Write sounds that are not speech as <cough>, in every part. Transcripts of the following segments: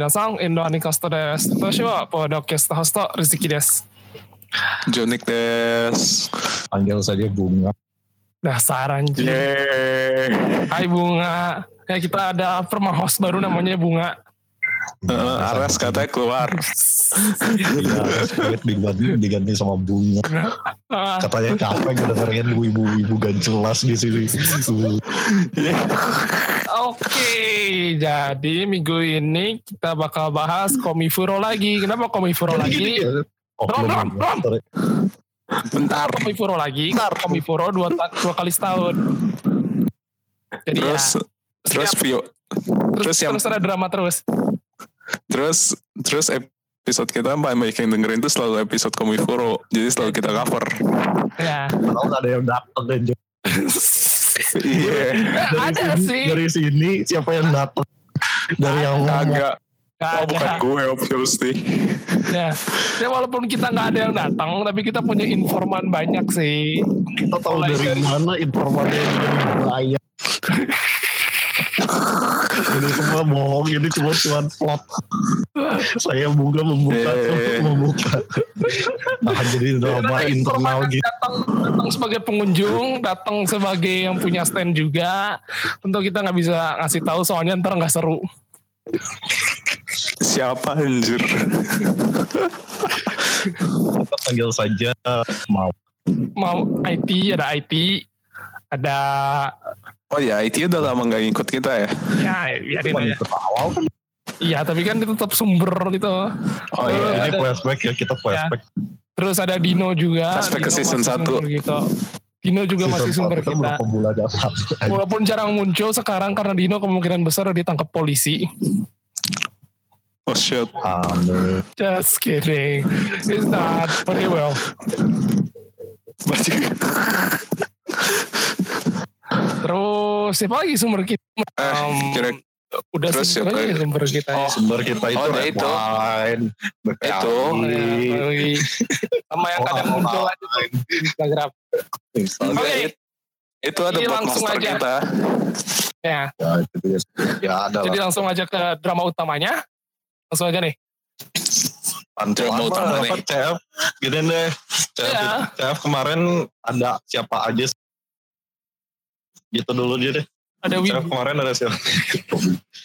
はい、どうも皆さん、エンドアニカストです。私はポッドキャストホスト、リズキです。 Jonik des. panggil saja bunga Dasar anjing. Yeay. Hai Bunga. Ya kita ada perma host baru namanya Bunga. Eh, Aras katanya keluar. ya Squid diganti diganti sama bunga katanya capek ngedengerin ibu-ibu gak jelas di sini Oke, jadi minggu ini kita bakal bahas Komifuro lagi. Kenapa Komifuro lagi? Rom, rom, rom. Bentar. Komifuro lagi. Komifuro dua, dua kali setahun. Jadi Terus ya, terus view terus, terus yang terus ada drama terus. Terus terus episode kita banyak yang dengerin tuh selalu episode Komifuro. Jadi selalu kita cover. Ya. Kalau nggak ada yang datang dan Iya. ada sih. dari sini siapa yang datang dari yang. Nggak Oh bukan gue obviously. Ya. ya walaupun kita nggak ada yang datang, tapi kita punya informan banyak sih. kita tahu Mulai dari dari- mana informasi yang dari <laughs> ini semua bohong ini cuma cuma plot saya bunga membuka Eh. membuka nah jadi drama internal gitu datang datang sebagai pengunjung, datang sebagai yang punya stand juga. Tentu kita nggak bisa ngasih tahu soalnya ntar nggak seru. Siapa anjir? kita panggil saja mau Mau IT ada IT, ada Oh ya, IT udah lama gak ngikut kita ya. ya Cuma aja. ikut awal kan Iya, tapi kan itu tetap sumber gitu. Oh iya. ada- flashback ya kita flashback Terus ada Dino juga. Flashback ke Dino season masih satu. sumber Gitu. Dino juga Season masih sumber kan kita. Walaupun jarang muncul sekarang karena Dino kemungkinan besar ditangkap polisi. Oh shit. Amin. Just kidding. It's not. But he will. Terus siapa lagi sumber kita? Eh, Um, kira udah terus sih siapa sumber kita ya. sumber kita itu Oh, itu. Wine, Itu. Ya, lagi. Sama yang Oh, kadang oh, muncul oh. aja di Instagram. Oke. Itu ada Jadi buat langsung aja. kita. Ya, Ya, itu ya ada jadi lah. langsung aja ke drama utamanya. Langsung aja nih. Pantulan Drama utama nih. CF. Gini deh. CF, Iya. CF kemarin ada siapa aja sih? Gitu dulu dia deh. Ada Wibu. kemarin ada siapa?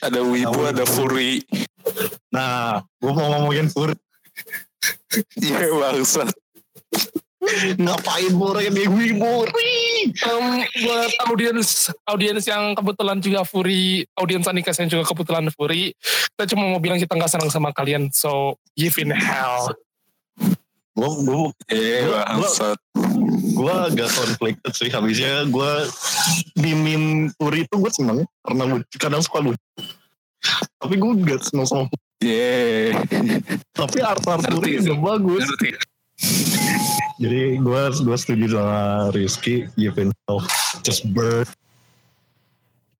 Ada Wibu, ada Fury. Nah, gue mau ngomongin Furi. Iya bangsat. Ngapain Furi di Wiburi? Um, buat audiens audiens yang kebetulan juga Furi, audiens Anikas yang juga kebetulan Furi, kita cuma mau bilang kita nggak senang sama kalian, so give in hell. Gue gue Gua- bangsat. gue agak conflicted sih habisnya gue di meme Furi itu gue seneng karena lucu kadang suka lucu tapi gue gak seneng sama Yeay. tapi art art sih. udah bagus Ngerti. jadi gue gue setuju sama Rizky Giving Hell just bird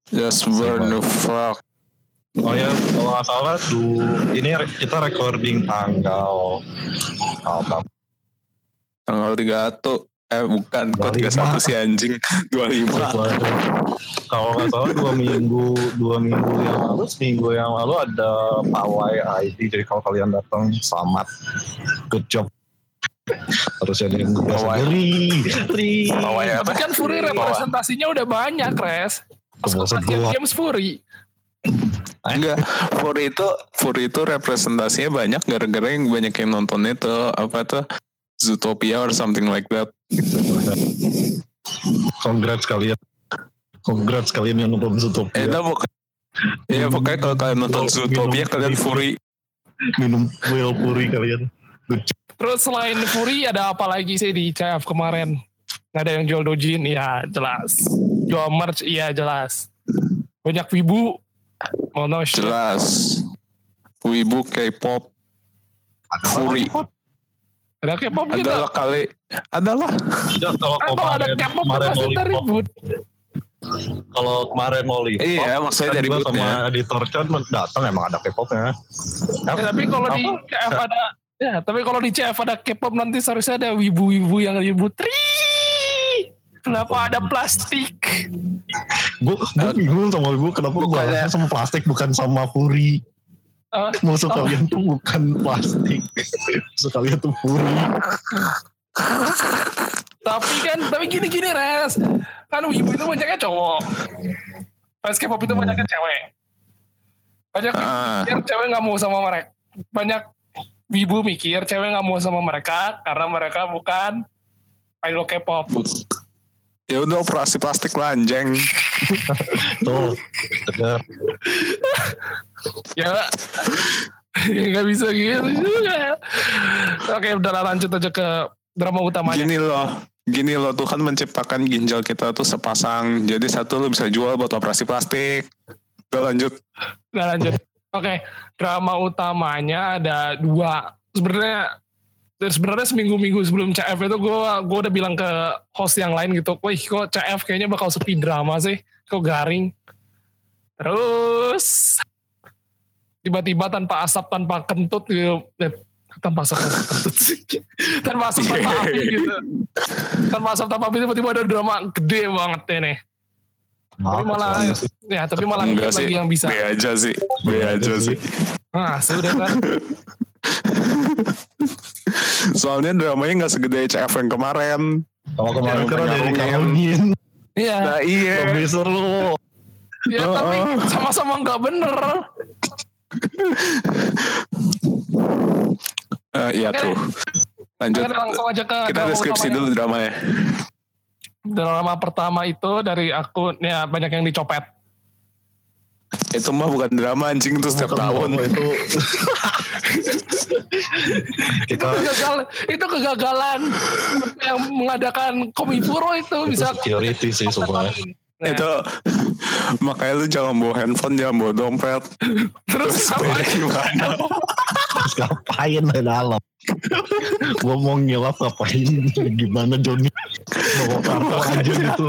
Just burn the fuck. Oh ya kalau nggak salah du, ini kita recording tanggal apa Tanggal 31. Eh bukan, kok 25. 31 sih anjing. <laughs> 25. kalau nggak salah dua minggu dua minggu yang lalu seminggu yang lalu ada pawai IT jadi kalau kalian datang selamat good job terus ada yang Pawai. Ri, Ri. Pawai Tapi kan Furi representasinya udah banyak, Res. Pas Games Furi. Enggak, Fury itu Fury itu representasinya banyak gara-gara yang banyak yang nonton itu apa tuh Zootopia or something like that. congrats kalian congrats kalian yang nonton Eh, Zootopia itu bukan. Iya pokoknya kalau kalian nonton Minum- Zootopia minum- kalian Fury. minum whale puri kalian Terus selain Furi ada apa lagi sih di CF kemarin? Ada yang jual dojin? Iya jelas. Jual merch? Iya jelas. Banyak wibu? Oh no shit. Jelas. Wibu K-pop Fury. Ada K-pop gitu? Adalah kali. Adalah. Tidak, kalau Kan kalau ada kemarin K-pop kemarin pasti ribut ribut. kalau kemarin mau ribut Iya, maksudnya kan dari gua bootnya. sama editor Chan datang emang ada K-popnya Ya, tapi kalau di? CF ada ya, tapi kalau di CF ada K-pop nanti seharusnya ada wibu-wibu yang ribut. Tri! Kenapa ada plastik? gue gue bingung sama gue kenapa gue Bukannya- sama plastik bukan sama Furi Ah, Musuh Oh. kalian tuh bukan plastik. Musuh kalian tuh furry. tapi kan, tapi gini-gini res. Kan wibu itu banyaknya cowok. Fans K-pop itu banyaknya cewek. Banyak mikir cewek nggak mau sama mereka. Banyak wibu mikir cewek nggak mau sama mereka karena mereka bukan idol K-pop. Ya udah operasi plastik lanjeng. Tuh, tegar. ya ya <laughs> nggak bisa gitu juga oke udah lah, lanjut aja ke drama utamanya Gini loh, gini loh Tuhan menciptakan ginjal kita tuh sepasang. Jadi satu lo bisa jual buat operasi plastik. Udah lanjut. udah lanjut oke drama utamanya ada dua sebenarnya dari sebenarnya seminggu-minggu sebelum CF itu gue gue udah bilang ke host yang lain gitu, wih kok CF kayaknya bakal sepi drama sih, kok garing. Terus tiba-tiba tanpa asap tanpa kentut gitu, eh, tanpa asap tanpa kentut sih, <laughs> tanpa asap tanpa api <laughs> gitu, tanpa asap tanpa api tiba-tiba ada drama gede banget ini. Tapi malah ya tapi malah Enggak sih. lagi yang bisa. B aja sih. B aja sih. Nah sudah kan. <laughs> <laughs> Soalnya dramanya nggak segede CF yang kemarin. Kalau kemarin Ya, kan ada ngomongin. dikawinin. Iya. Nah iya. Lebih seru. Ya tapi sama-sama nggak bener. <laughs> Eh, iya Oke. tuh. Lanjut. Kita langsung aja ke Kita drama deskripsi dulu dramanya. Drama pertama itu dari akun ya banyak yang dicopet. Itu mah bukan drama anjing itu setiap tahun. itu <laughs> <laughs> Itu kegagalan, itu kegagalan yang mengadakan Komifuro itu itu bisa security sih semuanya. Nah, Itu makanya lu jangan bawa handphone, jangan bawa dompet. terus apa? Gimana? Terus ngapain di dalam? Gue mau ngilap ngapain? Gimana Joni? Bawa kartu aja gitu.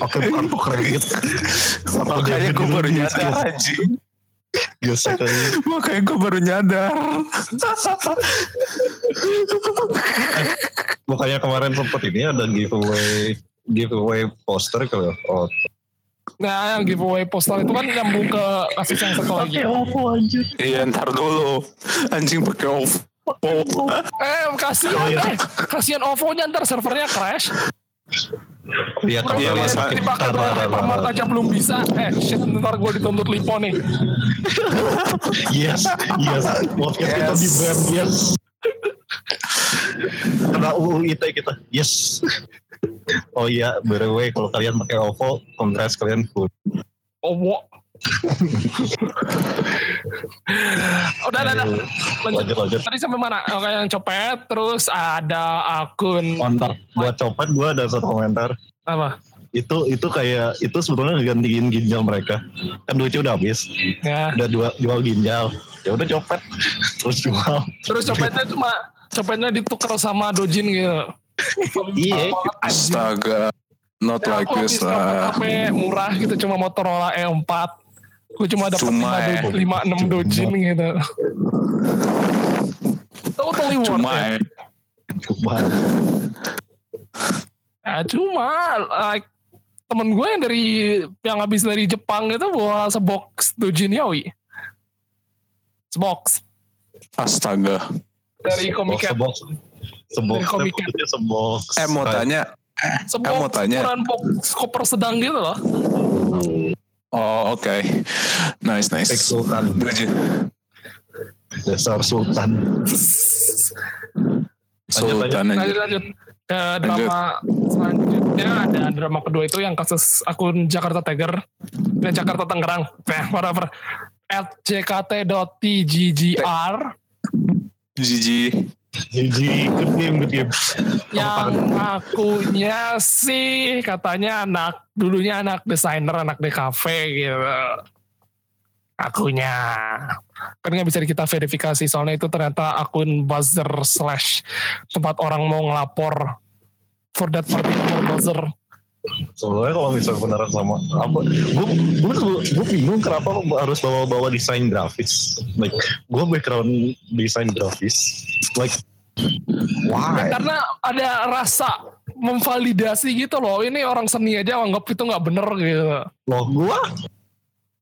Pakai kartu kredit. Makanya gue baru nyadar anjing. Gesek aja. Makanya gue baru nyadar. Makanya kemarin sempet ini ada giveaway giveaway poster kalau oh Nah, yang giveaway postal itu kan nyambung ke kasus yang satu lagi. Iya ntar dulu. Anjing pakai. Oh, Eh, kasihan, Oh, iya. eh, kasihan OVO-nya ntar servernya crash. Iya kalau Iya, kalian Mas. tar, Hypermart tar. aja belum bisa. Eh, shit, ntar gue dituntut Lipo nih. <laughs> Yes, yes. Podcast kita Yes. di brand yes. Kena UU ITE kita. Yes. Oh iya, by the way, kalau kalian pakai OVO, congrats kalian full. OVO. Udah, udah, udah. Lanjut. Lanjut, lanjut. Tadi sampai mana? Oke, yang copet. Terus ada akun Mantap. Buat copet, gue ada satu komentar. apa? Itu itu kayak itu sebetulnya gantiin ginjal mereka. Kan duitnya udah habis. Ya. Udah jual, jual ginjal. Ya udah copet. Terus jual. Terus copetnya cuma copetnya ditukar sama dojin gitu. Iya. astaga. Not Ya, like this lah. HP murah gitu cuma Motorola E4. Gue cuma dapat Cuma 5, ya. do, 5 6 dojin gitu. Totally worth Cuma it. ya. Cuma. Ya, cuma like temen gue yang dari yang habis dari Jepang itu bawa sebox dojin yaoi. Sebox Astaga. dari Cat. Sebox. Sebox. Dari Sebox. Eh mau tanya. Sebox mau tanya. ukuran box koper sedang gitu loh. Oh oke. Nice Ex nice. Sultan. Dojin. Dasar Sultan. Sultan Lanjut aja. lanjut. Ke drama selanjutnya ada drama kedua itu yang kasus akun Jakarta Tiger dan Jakarta Tangerang. <laughs> Eh, whatever. At jkt.tggr Gigi. Jadi good game, yang akunya sih katanya anak dulunya anak desainer anak DKV gitu. Akunya. Kan nggak bisa kita verifikasi soalnya itu ternyata akun buzzer slash tempat orang mau ngelapor. For that particular buzzer Sebenarnya kalau misalnya beneran sama apa, gue gue gue bingung kenapa lo harus bawa-bawa desain grafis. Like gue background desain grafis. Like why? karena ada rasa memvalidasi gitu loh ini orang seni aja anggap itu nggak bener gitu Loh gue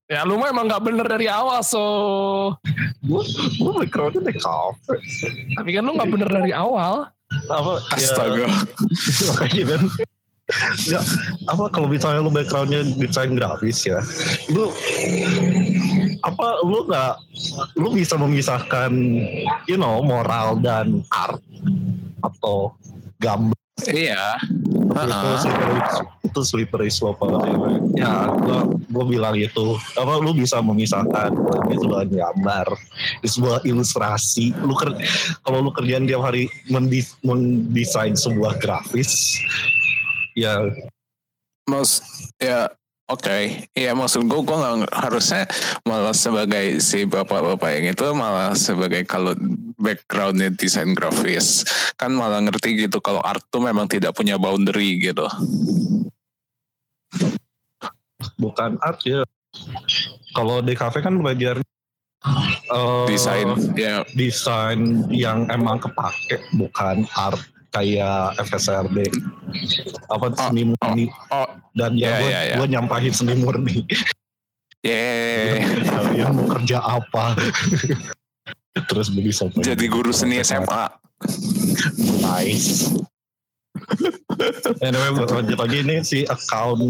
Ya lu mah emang gak bener dari awal so. Gue gue backgroundnya di kafe. Tapi kan lu gak bener dari awal. Apa? ya, Astaga. makanya <laughs> kan. Ya, apa kalau misalnya lu backgroundnya desain grafis ya, lu apa lu nggak lu bisa memisahkan you know moral dan art atau gambar Iya. Itu slippery, itu slippery slope banget ya. Ya, gua, gua bilang itu. Apa lu bisa memisahkan itu sebuah gambar, itu sebuah ilustrasi. Lu ker, kalau lu kerjaan tiap hari mendesain sebuah grafis, ya Mas, ya oke. Iya maksud gue, gue nggak harusnya malah sebagai si bapak-bapak yang itu malah sebagai kalau backgroundnya desain grafis kan malah ngerti gitu kalau art tuh memang tidak punya boundary gitu. bukan art ya. Kalau di kafe kan belajar eh, Desain, ya desain yang emang kepake bukan art kayak FSRD apa Oh, seni murni. Oh, dan ya, Ya, gue ya, ya. gue nyampahin seni murni. Yeah. kalian mau kerja apa? Terus beli soto Jadi guru seni SMA. nice. Anyway buat lanjut lagi ini si account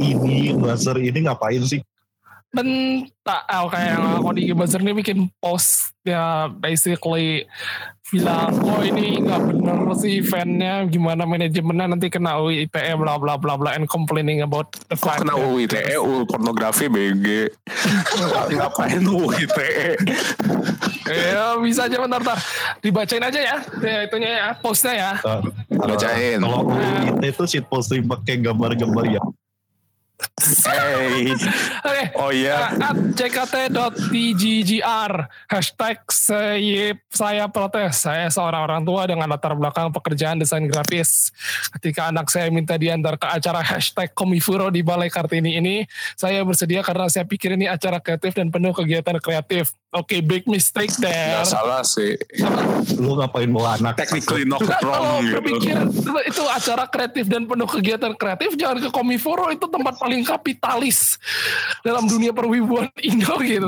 ini buzzer ini ngapain sih? Dan tak oh, kayak yang aku di Buzzer ini bikin post ya basically bilang oh ini nggak bener sih fannya gimana manajemennya nanti kena UU ITE bla bla bla bla and complaining about the fact kena that- UU ITE, UU E, pornografi BG. <laughs> Ngapain UU ITE? Ya bisa aja bentar, bentar. Dibacain aja ya, ya itunya ya, postnya ya. Bacain. kalau itu itu shit posting pakai gambar-gambar ya Hey. Oke. Oh iya. At ckt.tggr Hashtag saya, saya protes Saya seorang orang tua dengan latar belakang pekerjaan desain grafis Ketika anak saya minta diantar ke acara hashtag Komifuro di Balai Kartini ini Saya bersedia karena saya pikir ini acara kreatif dan penuh kegiatan kreatif Oke, big mistake there Gak salah sih. lu ngapain bawa anak Technically not Enggak, kalau wrong gitu. berpikir itu acara kreatif dan penuh kegiatan kreatif jangan ke Komiforo itu tempat paling kapitalis dalam dunia perwibuan Indo gitu.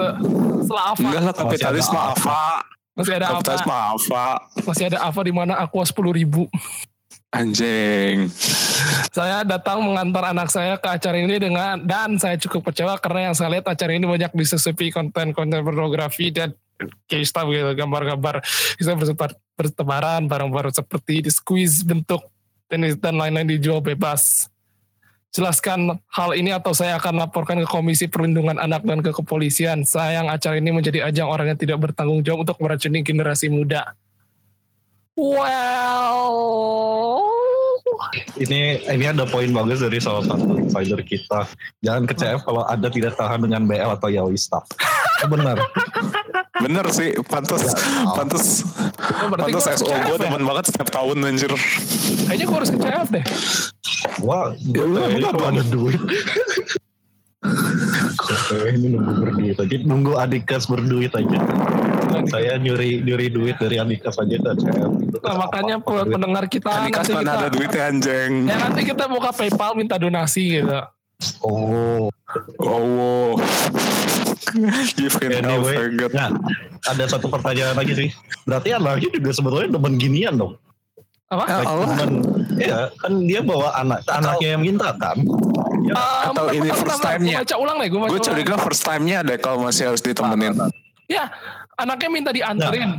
Setelah apa? Enggak lah kapitalis Masih ada mah apa? Masih ada Kapitalis apa? mah apa? Masih ada apa di mana aku sepuluh ribu. Anjing. Saya datang mengantar anak saya ke acara ini dengan dan saya cukup kecewa karena yang saya lihat acara ini banyak disusupi konten-konten pornografi dan kayak stuff gitu, gambar-gambar bisa bersebar, bertebaran barang-barang seperti di squeeze bentuk dan dan lain-lain dijual bebas. Jelaskan hal ini atau saya akan laporkan ke Komisi Perlindungan Anak dan ke kepolisian. Sayang acara ini menjadi ajang orang yang tidak bertanggung jawab untuk meracuni generasi muda. Well, ini ini ada poin bagus dari salah satu insider kita. Jangan ke CF kalau anda tidak tahan dengan BL atau yaoi staff. Benar Bener sih, pantas, pantas, Oh, pantas gua harus SO gue CF ya? temen banget setiap tahun anjir. Kayaknya gue harus ke CF deh. wah gue kayaknya kalau ada duit Gue ini nunggu berduit aja. Nunggu adikas berduit aja. Saya nyuri nyuri duit dari adikas aja CF Nah, makanya buat pendengar kita Ini kan nanti kita, ada duitnya anjing. ya nanti kita buka PayPal minta donasi gitu. oh. Oh, you can help anyway forget. nah ada satu pertanyaan lagi sih berarti anaknya juga sebetulnya demen ginian dong Apa? Ya Like, Allah. demen- iya kan dia bawa anak anaknya yang minta kan Ah, atau bentar, ini first time-nya. Baca ulang deh, gue Gue curiga first time-nya ada kalau masih harus ditemenin. Ya, anaknya minta dianterin.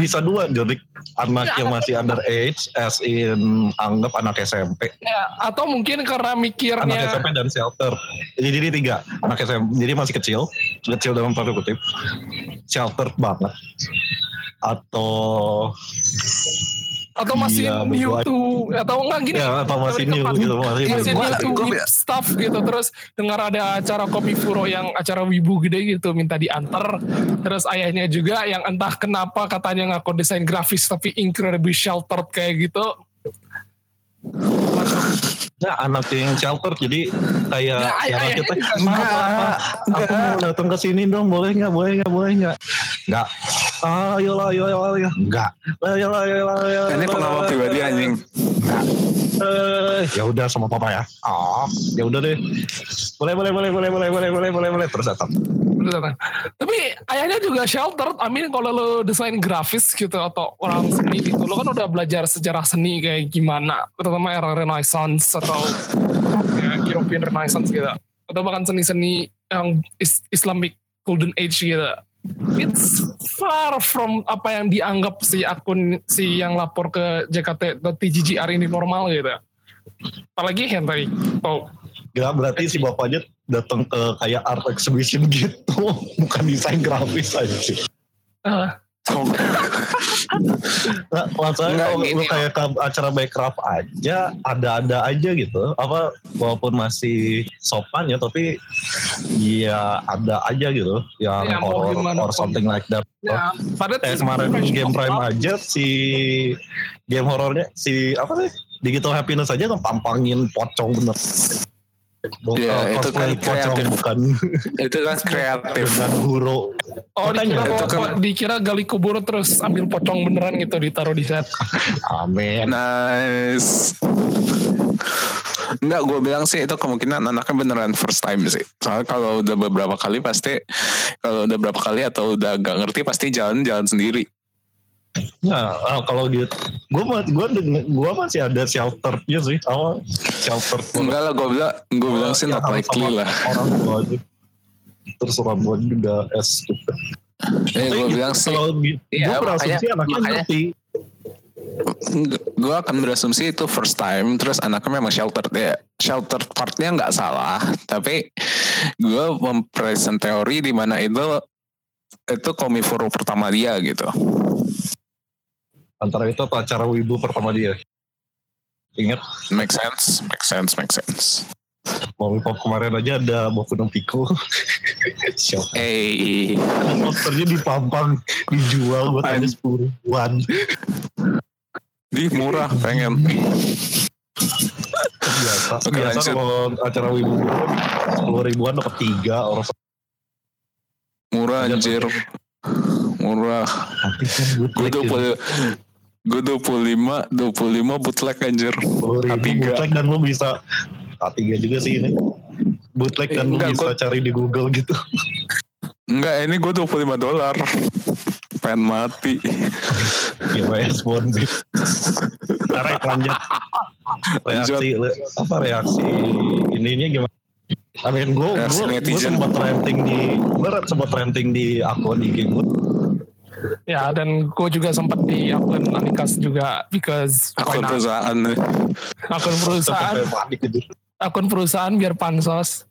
Bisa dua jadi anak Ya, yang masih under age as in anggap anak SMP Ya, atau mungkin karena anak mikirnya SMP dan shelter. Jadi jadi tiga anak SMP jadi masih kecil kecil dalam tanda kutip. Shelter banget. Atau atau masih Iya, new to atau enggak gini. Ya atau masih new tepat. gitu masih masih Gua- new with stuff gitu. Terus dengar ada acara kopi furo yang acara wibu gede gitu minta diantar. Terus ayahnya juga yang entah kenapa katanya ngaku desain grafis tapi incredibly sheltered kayak gitu. Nah, anak yang shelter jadi kayak Ya, anak ayahnya kita juga "Ma, Enggak, Papa, aku mau datang ke sini dong boleh nggak boleh nggak boleh nggak? Nggak ayolah ayolah ayolah enggak ayolah ayolah ayolah Ini pengalaman pribadi anjing. Eh, ya udah sama papa ya. Ah, ya udah deh. Boleh, boleh, boleh, boleh, boleh, boleh, boleh, boleh, boleh. Terus datang. Udah datang. Tapi ayahnya juga sheltered. I mean kalau lo desain grafis gitu atau orang seni gitu, lo kan udah belajar sejarah seni kayak gimana, terutama era Renaissance atau ya, European Renaissance gitu, atau bahkan seni-seni yang is- Islamic Golden Age gitu. It's far from apa yang dianggap si akun si yang lapor ke JKT TGGR ini normal gitu. Apalagi yang tadi, oh, Gak berarti si bapaknya datang ke kayak art exhibition gitu, <laughs> bukan desain grafis aja. eh, Nah, masalahnya kalau lu kayak ke acara backcraft aja, ada-ada aja gitu. Apa walaupun masih sopan ya, tapi ya ada aja gitu. Yang Ya, horror or something like that. ya, pada Kayak kemarin game prime aja si game horornya si apa sih digital happiness aja ngepampangin pocong bener. Bukan Ya, itu kan pocong kreatif. bukan Itu kan kreatif. dengan guru. Oh dikira, Makanya, itu kan- dikira gali kubur terus ambil pocong beneran gitu ditaruh di set. Amin. Nice. Enggak, gue bilang sih itu kemungkinan anaknya beneran first time sih. Soalnya kalau udah beberapa kali pasti, kalau udah berapa kali atau udah gak ngerti pasti jalan-jalan sendiri. Nah, ah, kalau gitu, gue gua, gua masih ada shelternya sih, sama shelter. Enggak lah, gue bilang, gue bilang sih not Ya, likely sama lah. Orang tua aja. Terus orang tua juga S gitu. Eh, gue bilang sih, Kalau gitu, Iya, gue berasumsi anaknya makanya- ngerti. gue akan berasumsi itu first time, terus anaknya memang shelter ya. Shelter partnya nggak salah, tapi gue mempresent teori di mana itu itu komiforo pertama dia gitu. Antara itu atau acara wibu pertama dia. Ingat, Make sense, make sense, make sense. Lollipop kemarin aja ada Boku no Pico. <laughs> Shock. Eh, Posternya dipampang, dijual buat An- sepuluh ribuan. di murah pengen. Biasa, Oke, biasa lanjut. kalau acara wibu sepuluh ribuan dapat tiga orang. Murah anjir. Murah. Kan Gue puluh Gue 25, 25 bootleg anjir. sepuluh ribu Tiga. bootleg dan lo bisa A3 juga sih ini. Bootleg dan Eh, enggak, bisa gua- cari di Google gitu. Enggak, ini gue 25 dolar. Pengen mati. Gimana sponsor. Tarik lanjut. Reaksi apa reaksi ininya gimana? I mean, gue gue sempat renting di gue sempat renting di akun IG gue. Ya dan gue juga sempat di akun Anikas juga because Akun not? perusahaan. akun perusahaan akun perusahaan biar pansos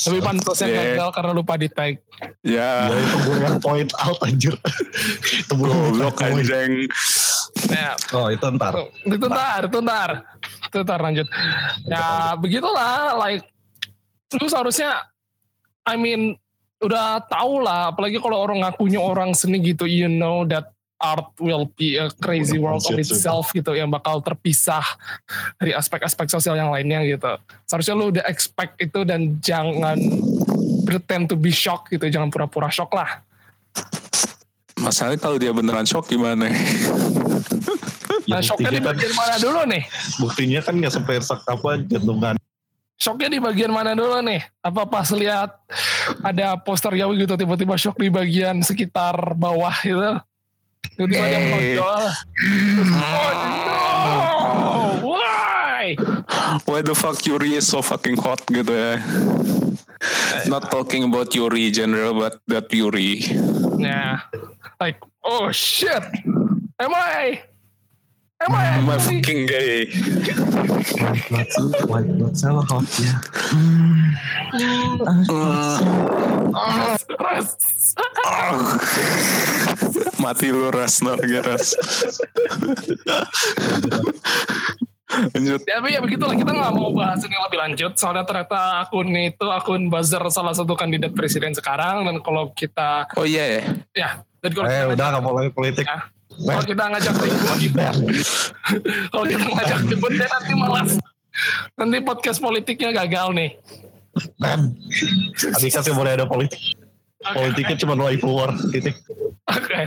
tapi pansosnya Yeah. gagal karena lupa di tag Ya Ya, itu gue yang point out anjir. itu belum goblok anjing. ya Oh itu ntar. itu ntar itu ntar itu ntar lanjut ya begitulah like lu seharusnya I mean udah tau lah apalagi kalau orang ngakunya orang seni gitu you know that art will be a crazy Udah world of itself gitu yang bakal terpisah dari aspek-aspek sosial yang lainnya gitu seharusnya lu udah expect itu dan jangan pretend to be shock gitu jangan pura-pura shock lah Masalahnya kalau dia beneran shock gimana? Ya, nah shocknya di kan, bagian mana dulu nih buktinya kan nggak sampai sak apa jantungan. Shocknya di bagian mana dulu nih? Apa pas lihat ada poster Yawi gitu tiba-tiba shock di bagian sekitar bawah gitu? Tiba-tiba dia Eh. menonjol. Oh no! Why? Why the fuck Yuri is so fucking hot gitu ya? Not talking about Yuri general, but that Yuri. Nah, like oh shit, am I? Am I? Am I actually- fucking gay? White blood ya. Ah, ah. Mati lu ras, no, ras. Lanjut. Ya, tapi ya begitulah kita nggak mau bahas ini lebih lanjut soalnya ternyata akun itu akun buzzer salah satu kandidat presiden sekarang dan kalau kita Oh iya ya. ya dan kalau Eh kita udah nggak mau lagi politik. ya, kalau kita ngajak ribut <laughs> kalau kita ngajak ribut dia nanti malas nanti podcast politiknya gagal nih Ben. Tadi kasih boleh ada politik. Oke, Politiknya cuma waifu war titik. oke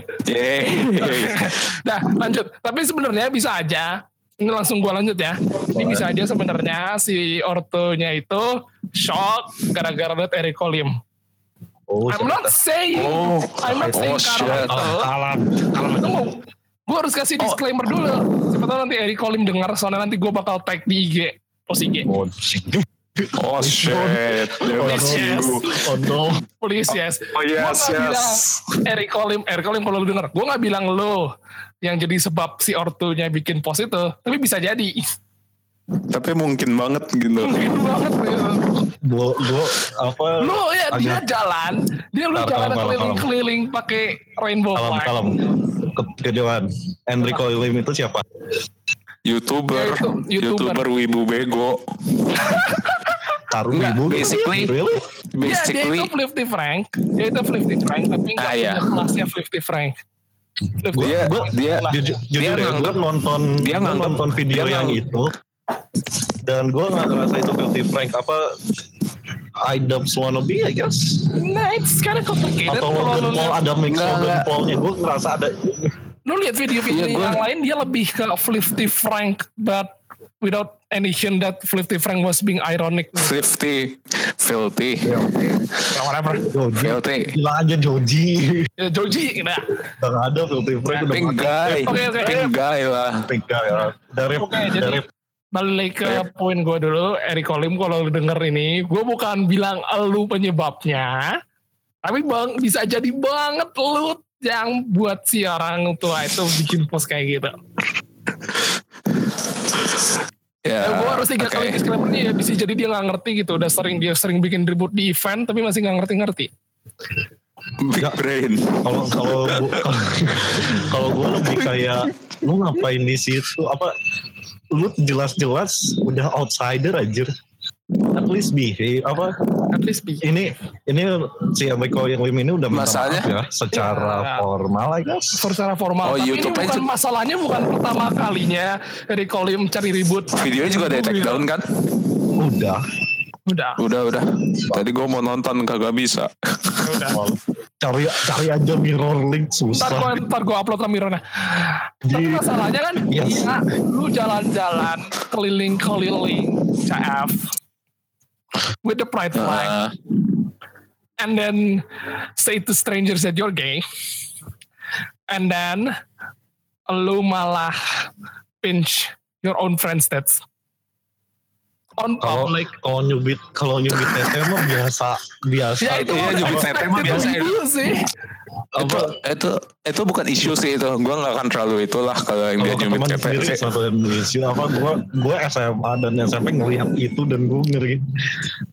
<laughs> nah lanjut tapi sebenarnya bisa aja ini langsung gue lanjut ya. Ini bisa aja sebenarnya si ortonya itu shock gara-gara liat Eric Colim. Oh, I'm not saying, Oh, I'm not saying oh, shit. karena itu. Alam. Tunggu, gue harus kasih disclaimer dulu. Siapa tahu nanti Eric Colim dengar, soalnya nanti gue bakal tag di IG, post IG. Oh, Oh shit. Yes, yes. oh no. Please yes. Oh yes, Gua yes. bilang Eric Colim, Eric Colim kalau lu denger, gue nggak bilang lo yang jadi sebab si ortunya bikin post itu, tapi bisa jadi. Tapi mungkin banget gitu. Mungkin banget. gitu. Gua, gua apa? Lu ya dia Agak- jalan, dia lu jalan keliling-keliling pakai rainbow Kalem, flag. kalem. Ke- Kejauhan. Enrico Lim itu siapa? YouTuber, Ya, itu, YouTuber. YouTuber wibu bego. Taruh Enggak, ibu. basically- Really? Ya, dia Basically, itu Flifty Frank. Dia itu Flifty Frank, tapi nggak Ah, punya iya. kelasnya Flifty Frank. Dia gua- dia Jujur, dia jujur ya, gue nganggep- nonton, dia gua nganggep- nonton video dia yang itu dan gue nggak ngerasa itu filthy Frank apa Idubs wannabe I guess Nah, it's kind of complicated. atau Logan lu Paul ada mix Enggak, Logan enggak. Paulnya gue ngerasa ada lu lihat video-video gua- yang lain dia lebih ke Flifty Frank, but without any hint that Flifty Frank was being ironic. filthy, filthy, Ya, whatever. Joji filthy. bilang aja Joji Ya, Joji, nah. Gak ada filthy Frank udah Pink guy, Oke, oke. pink guy lah. pink guy ya dari Oke, jadi dari balik ke poin gue dulu, Eric Colim kalau lu denger ini, gue bukan bilang lu penyebabnya, tapi bang bisa jadi banget lu yang buat si orang tua itu bikin post kayak gitu. <laughs> Ya, gue harus tiga oke. kali disclaimernya ya bisa jadi dia nggak ngerti gitu, udah sering dia sering bikin ribut di event tapi masih nggak ngerti-ngerti. Big brain. kalau kalau gua- <laughs> kalau gue lebih kayak lu ngapain di situ apa lu jelas-jelas udah outsider aja at least behave apa At least be. ini ini si Enrico yang Lim ini udah Masalahnya? ya secara Ya. formal I guess secara formal. Oh, Tapi YouTube ini bukan aja. masalahnya bukan pertama kalinya Eric Colim cari ribut. Videonya juga ada take down kan? udah Udah, Udah udah. Tadi gue mau nonton kagak bisa. udah. cari cari aja mirror link Ntar susah gue ntar gue upload ke Mirona. Tapi masalahnya kan, Yes. ya, lu jalan-jalan keliling-keliling CF with the pride flag, Ah, and then say to strangers that you're gay, and then lu malah pinch your own friends that's on kalau public. kalau nyubit kalau nyubit tete mah biasa biasa Ya itu udah nyubit tete mah biasa. dulu sih. itu itu itu bukan isu sih itu. Gue nggak akan terlalu itulah kalau yang dia teman tete sendiri sih. satu Indonesia apa gue gue SMA dan SMP ngelihat itu dan gue ngeri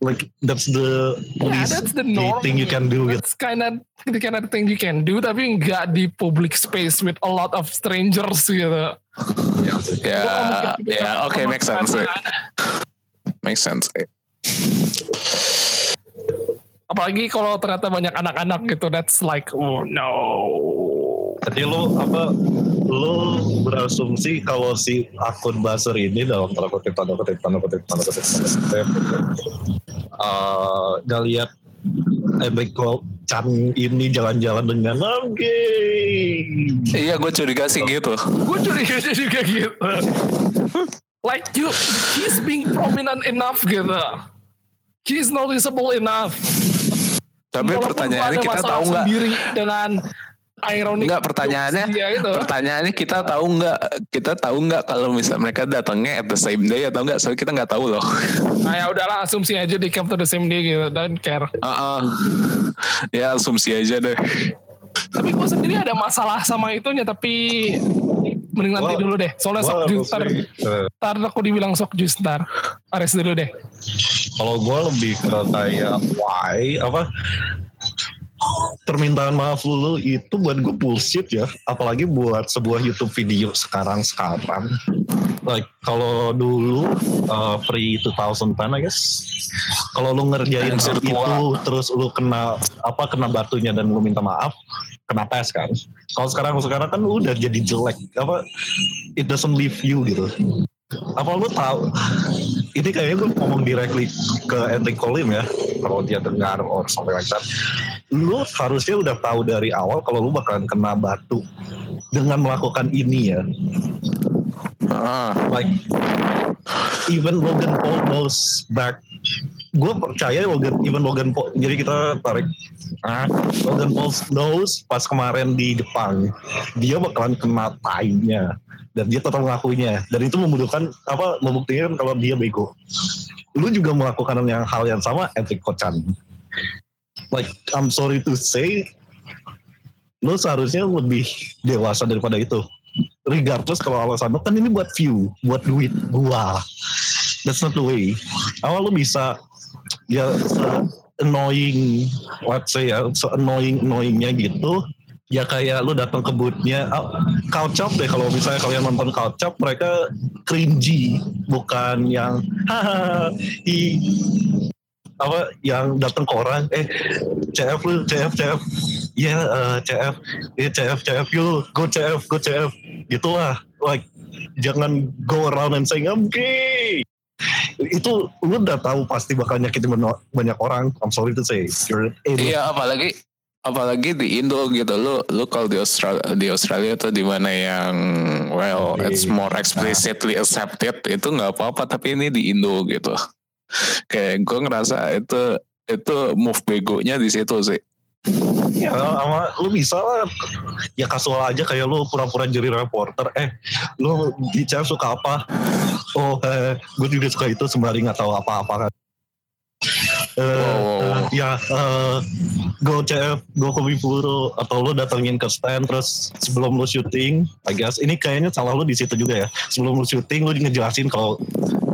like that's the Yeah, least that's the norm. thing you can do That's kind of the kind of thing you can do, tapi nggak di public space with a lot of strangers gitu. Ya, ya, oke, make sense. Sih. Kan. Make sense. sih. Apalagi kalau ternyata banyak anak-anak gitu, that's like, oh no. Jadi lo apa lo berasumsi kalau si akun buzzer ini dalam tanda kutip tanda kutip tanda kutip tanda kutip tanda kutip uh, gak lihat Enrico Chan ini jalan-jalan dengan oke Iya, gue curiga sih gitu. Gue curiga <laughs> juga gitu. Like you, he's being prominent enough gitu. He's noticeable enough. Tapi Walaupun pertanyaannya kita tahu nggak? dengan ironic Enggak pertanyaannya itu. pertanyaannya kita tahu nggak kita tahu nggak kalau misalnya mereka datangnya at the same day atau enggak soalnya kita nggak tahu loh Nah ya udahlah asumsi aja di camp to the same day gitu, don't care. Heeh. ya asumsi aja deh Tapi gue sendiri ada masalah sama itunya tapi mending nanti dulu deh. Soalnya sok jus ntar, eh, ntar aku dibilang sok jus ntar. Ares dulu deh. kalau gue lebih ke kayak why apa? Permintaan maaf dulu itu buat gue bullshit ya. Apalagi buat sebuah YouTube video sekarang sekarang like kalau dulu uh, pre 2010 I guess. Kalau lu ngerjain hal itu terus lu kena apa kena batunya dan lu minta maaf kena tes kan kalau sekarang sekarang kan udah jadi jelek. Apa it doesn't leave you gitu. Apa lu tahu? Ini kayaknya gue ngomong directly ke Enrico Lim ya. Kalau dia dengar or something like that. Lu harusnya udah tahu dari awal kalau lu bakalan kena batu dengan melakukan ini ya. Ah, like even Logan Paul knows back gue percaya Logan even Logan Paul jadi kita tarik. Ah, Logan Paul knows pas kemarin di Jepang dia bakalan kena tai-nya dan dia tetap mengakuinya dan itu membutuhkan apa membuktikan kalau dia bego. Lu juga melakukan yang hal yang sama Epic Kocan like I'm sorry to say lu seharusnya lebih dewasa daripada itu. Regardless kalau alasan lu kan ini buat view buat duit gua. That's not the way. Awal lu bisa ya se annoying let's say ya se annoying annoyingnya gitu ya kayak lu datang ke bootnya oh, up deh kalau misalnya kalian nonton up mereka cringy bukan yang <laughs> hahaha apa yang datang ke orang eh CF lu CF CF ya eh, CF ya CF CF you go CF go CF gitu lah like jangan go around and saying I'm gay itu lu udah tahu pasti bakal nyakitin banyak, orang. I'm sorry to say you're iya apalagi apalagi di Indo gitu. Lu lu kalau di Australia di Australia tuh di mana yang well it's more explicitly accepted itu nggak apa-apa. Tapi ini di Indo gitu. Kayak gue ngerasa itu itu move begonya di situ sih ya sama lu bisa lah. Ya kasual aja kayak lu pura-pura jadi reporter. Eh lu CF suka apa? Oh eh, gue juga suka itu sembari nggak tahu apa-apa kan. Eh, Wow. eh, ya eh, go CF go Kobe Puro atau lu datengin ke stand terus sebelum lu syuting I guess ini kayaknya salah lu di situ juga ya. Sebelum lu syuting lu ngejelasin kalau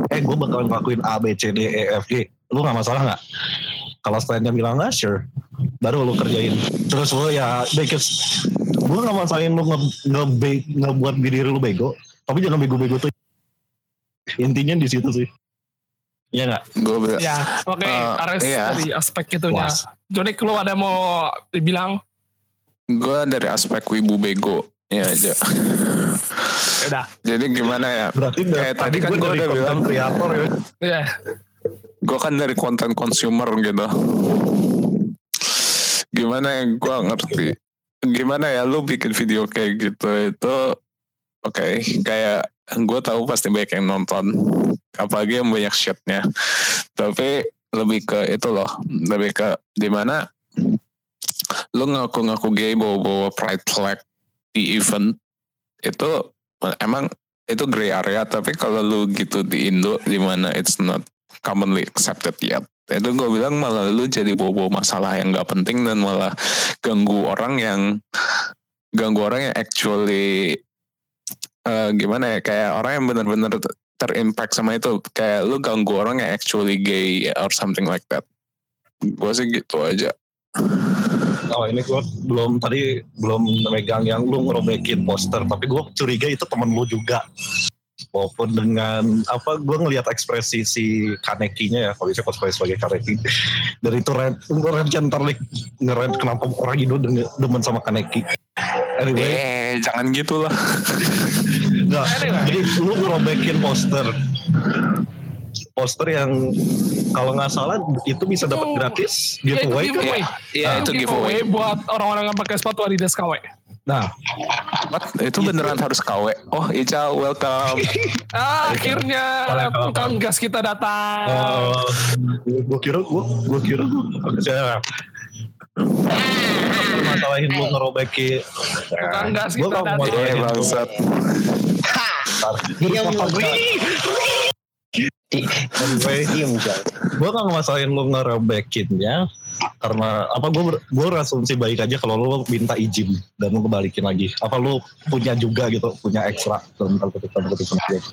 eh gue bakalan ngelakuin A B C D E F G. Lu nggak masalah nggak kalau standnya bilang nggak sure baru lu kerjain terus lu ya because gue nggak masalahin lu nge, nge, be- ngebuat diri lu bego tapi jangan bego-bego tuh intinya di situ sih Iya nggak? gue bilang Ya, oke, Eh, Ares iya. dari aspek itunya. Was. Jonik, lu ada mau dibilang? gue dari aspek wibu bego ya aja Ya Udah, jadi gimana ya Berarti Kayak tadi kan gue udah konten bilang. kreator ya. ya. Gue kan dari konten consumer gitu. Gimana yang gue ngerti. Gimana ya lu bikin video kayak gitu itu oke. Kayak gue tahu pasti banyak yang nonton. Apalagi yang banyak shitnya tapi lebih ke itu loh lebih ke di mana lu ngaku-ngaku gay bawa-bawa pride flag di event itu emang itu gray area. Tapi kalau lu gitu di Indo di mana it's not commonly accepted yet. Itu gue bilang malah lu jadi bobo masalah yang nggak penting dan malah ganggu orang yang ganggu orang yang actually eh, gimana ya kayak orang yang benar-benar terimpact sama itu. Kayak lu ganggu orang yang actually gay or something like that. Gue sih gitu aja. Oh ini gue belum tadi belum megang yang lu ngerobekin poster, tapi gue curiga itu temen lu juga. Walaupun dengan apa gue ngelihat ekspresi si Kaneki-nya ya, kalau bisa cosplay sebagai Kaneki. Dari itu red, red ntar like, ngeren kenapa orang Indo dengan- demen sama Kaneki. Anyway, eh jangan gitu lah <laughs> Nggak, Anyway. jadi lu ngerobekin poster. Poster yang kalau nggak salah itu bisa dapat gratis Ya, itu giveaway. giveaway. Iya itu giveaway buat orang-orang yang pakai sepatu Adidas KW. Nah, What? itu beneran harus KW oh Ica welcome. <laughs> Ah, akhirnya tukang gas kita datang. Uh, gue kira gue gue kira. Gue masalahin lu ngerobekin Tukang gas gue kita gak datang. mau eh masalahin lu bangsat Diam lu. Gue gak masalahin lu ngerobekinnya karena apa gue gue asumsi baik aja kalau lu minta izin dan lu kebalikin lagi. Apa lu punya juga gitu punya ekstra dalam tanda kutip dalam kutip kutip.